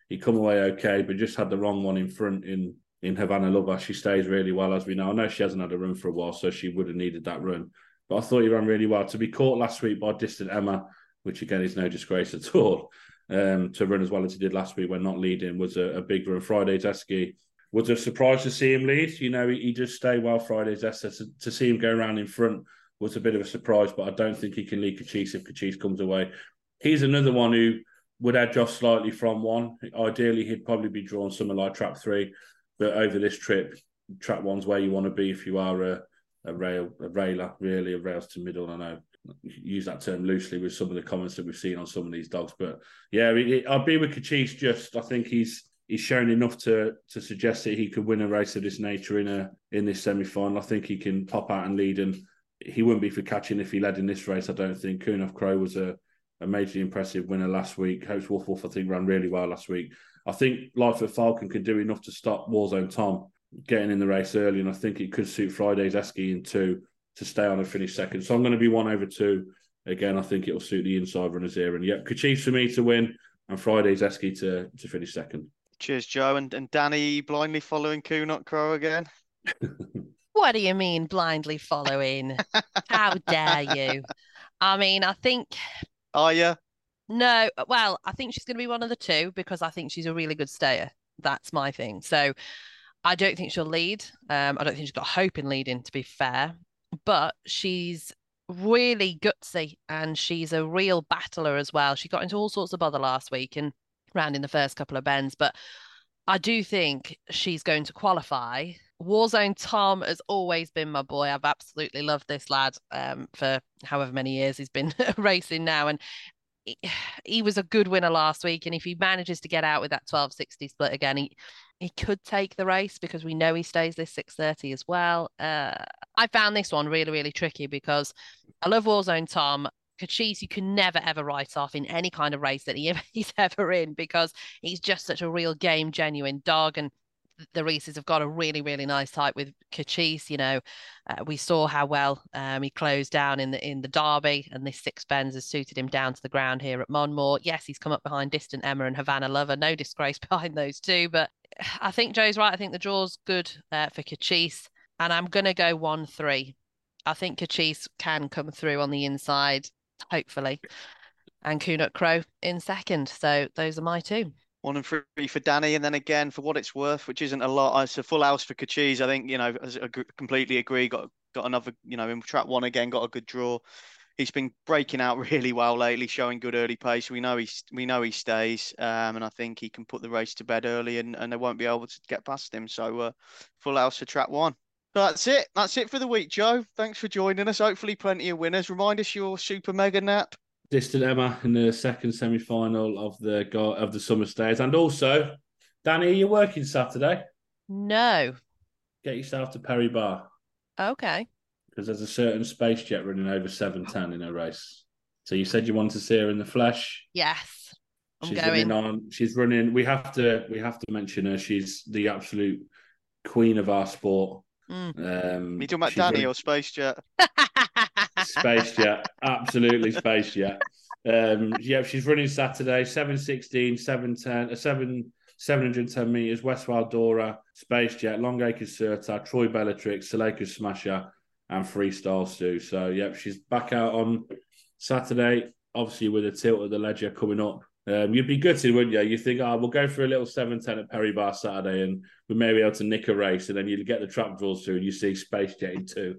He come away okay, but just had the wrong one in front in in Havana Lover. She stays really well, as we know. I know she hasn't had a run for a while, so she would have needed that run. But I thought he ran really well. To be caught last week by distant Emma, which again is no disgrace at all, um, to run as well as he did last week when not leading was a, a big run. Friday Esky was a surprise to see him lead. You know, he, he just stayed well Friday's Esky. To, to see him go around in front was a bit of a surprise, but I don't think he can lead Kachis if Kachis comes away he's another one who would edge off slightly from one. Ideally, he'd probably be drawn somewhere like trap three, but over this trip, trap one's where you want to be if you are a, a rail a railer, really a rails to middle. I know use that term loosely with some of the comments that we've seen on some of these dogs. But yeah, it, I'll be with Kachis. Just I think he's he's shown enough to to suggest that he could win a race of this nature in a in this semi final. I think he can pop out and lead, and he wouldn't be for catching if he led in this race. I don't think. Of Crow was a a majorly impressive winner last week. Hopes Wolf Wolf I think ran really well last week. I think Lightfoot Falcon can do enough to stop Warzone Tom getting in the race early, and I think it could suit Friday's Esky in two to stay on and finish second. So I'm going to be one over two. Again, I think it'll suit the inside runners here. And yep, Kachis for me to win and Friday's Esky to, to finish second. Cheers, Joe. And, and Dani blindly following Kunot Crow again. what do you mean blindly following? How dare you? I mean, I think. Are you? No, well, I think she's going to be one of the two because I think she's a really good stayer. That's my thing. So I don't think she'll lead. Um, I don't think she's got hope in leading, to be fair but she's really gutsy and she's a real battler as well. She got into all sorts of bother last week and round in the first couple of bends, but I do think she's going to qualify. Warzone Tom has always been my boy. I've absolutely loved this lad um, for however many years he's been racing now. And he, he was a good winner last week. And if he manages to get out with that 1260 split again, he, he could take the race because we know he stays this 630 as well. Uh, I found this one really, really tricky because I love Warzone Tom. Kachis, you can never ever write off in any kind of race that he, he's ever in because he's just such a real game, genuine dog. And the Reeses have got a really, really nice type with Kachis. You know, uh, we saw how well um, he closed down in the in the Derby, and this six bends has suited him down to the ground here at Monmore. Yes, he's come up behind Distant Emma and Havana Lover. No disgrace behind those two, but I think Joe's right. I think the draw's good uh, for Kachis, and I'm going to go one three. I think Kachis can come through on the inside, hopefully, and Kunut Crow in second. So those are my two one and three for Dani, and then again for what it's worth, which isn't a lot. It's a full house for Kachis. I think you know, I completely agree. Got got another, you know, in track one again, got a good draw. He's been breaking out really well lately, showing good early pace. We know he's we know he stays, um, and I think he can put the race to bed early, and, and they won't be able to get past him. So uh, full house for track one. So that's it. That's it for the week, Joe. Thanks for joining us. Hopefully, plenty of winners. Remind us your super mega nap distant Emma in the second semi final of the of the summer stays. And also, Dani, are you working Saturday? No. Get yourself to Perry Barr. Okay. Because there's a certain space jet running over 710 in a race. So you said you wanted to see her in the flesh? Yes. I'm she's going. running on she's running we have to we have to mention her. She's the absolute queen of our sport. Mm. Um, you talking about Dani running... or Space Jet? Space Jet, absolutely Space Jet. Um, yeah, she's running Saturday, 716, 710, uh, 7, 710 meters, West Dora, Space Jet, Long Acres Certa, Troy Bellatrix, Saleka Smasher, and Freestyle Stu. So, yep, she's back out on Saturday, obviously with a tilt of the Leger coming up. Um, you'd be gutted, wouldn't you? You think, oh, we'll go for a little 710 at Perry Barr Saturday and we may be able to nick a race. And then you get the trap draws through and you see Space Jet in two.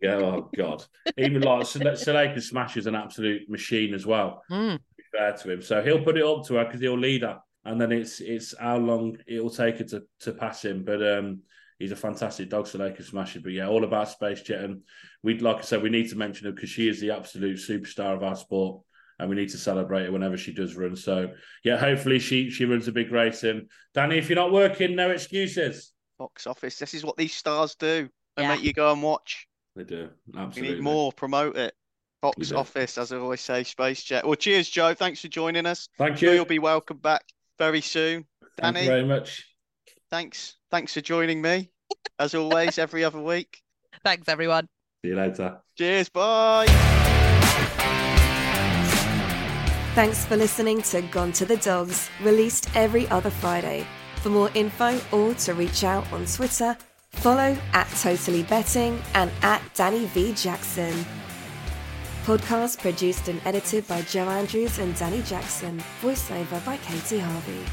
yeah, oh, God. Even like Saleka Smash is an absolute machine as well, mm. to be fair to him. So he'll put it up to her because he'll lead her. And then it's it's how long it'll take her to, to pass him. But um, he's a fantastic dog, Saleka Smasher. But yeah, all about Space Jet. And we'd, like I said, we need to mention her because she is the absolute superstar of our sport and we need to celebrate her whenever she does run. So yeah, hopefully she she runs a big race. And Dani, if you're not working, no excuses. Box office. This is what these stars do. They yeah. make you go and watch. They do. Absolutely. We need more. Promote it. Box office, as I always say, Space Jet. Well, cheers, Joe. Thanks for joining us. Thank you. You'll be welcome back very soon. Dani, Thank you very much. Thanks. Thanks for joining me, as always, every other week. Thanks, everyone. See you later. Cheers. Bye. Thanks for listening to Gone to the Dogs, released every other Friday. For more info or to reach out on Twitter, follow at Totally Betting and at Dani V. Jackson. Podcast produced and edited by Joe Andrews and Dani Jackson. Voiceover by Katie Harvey.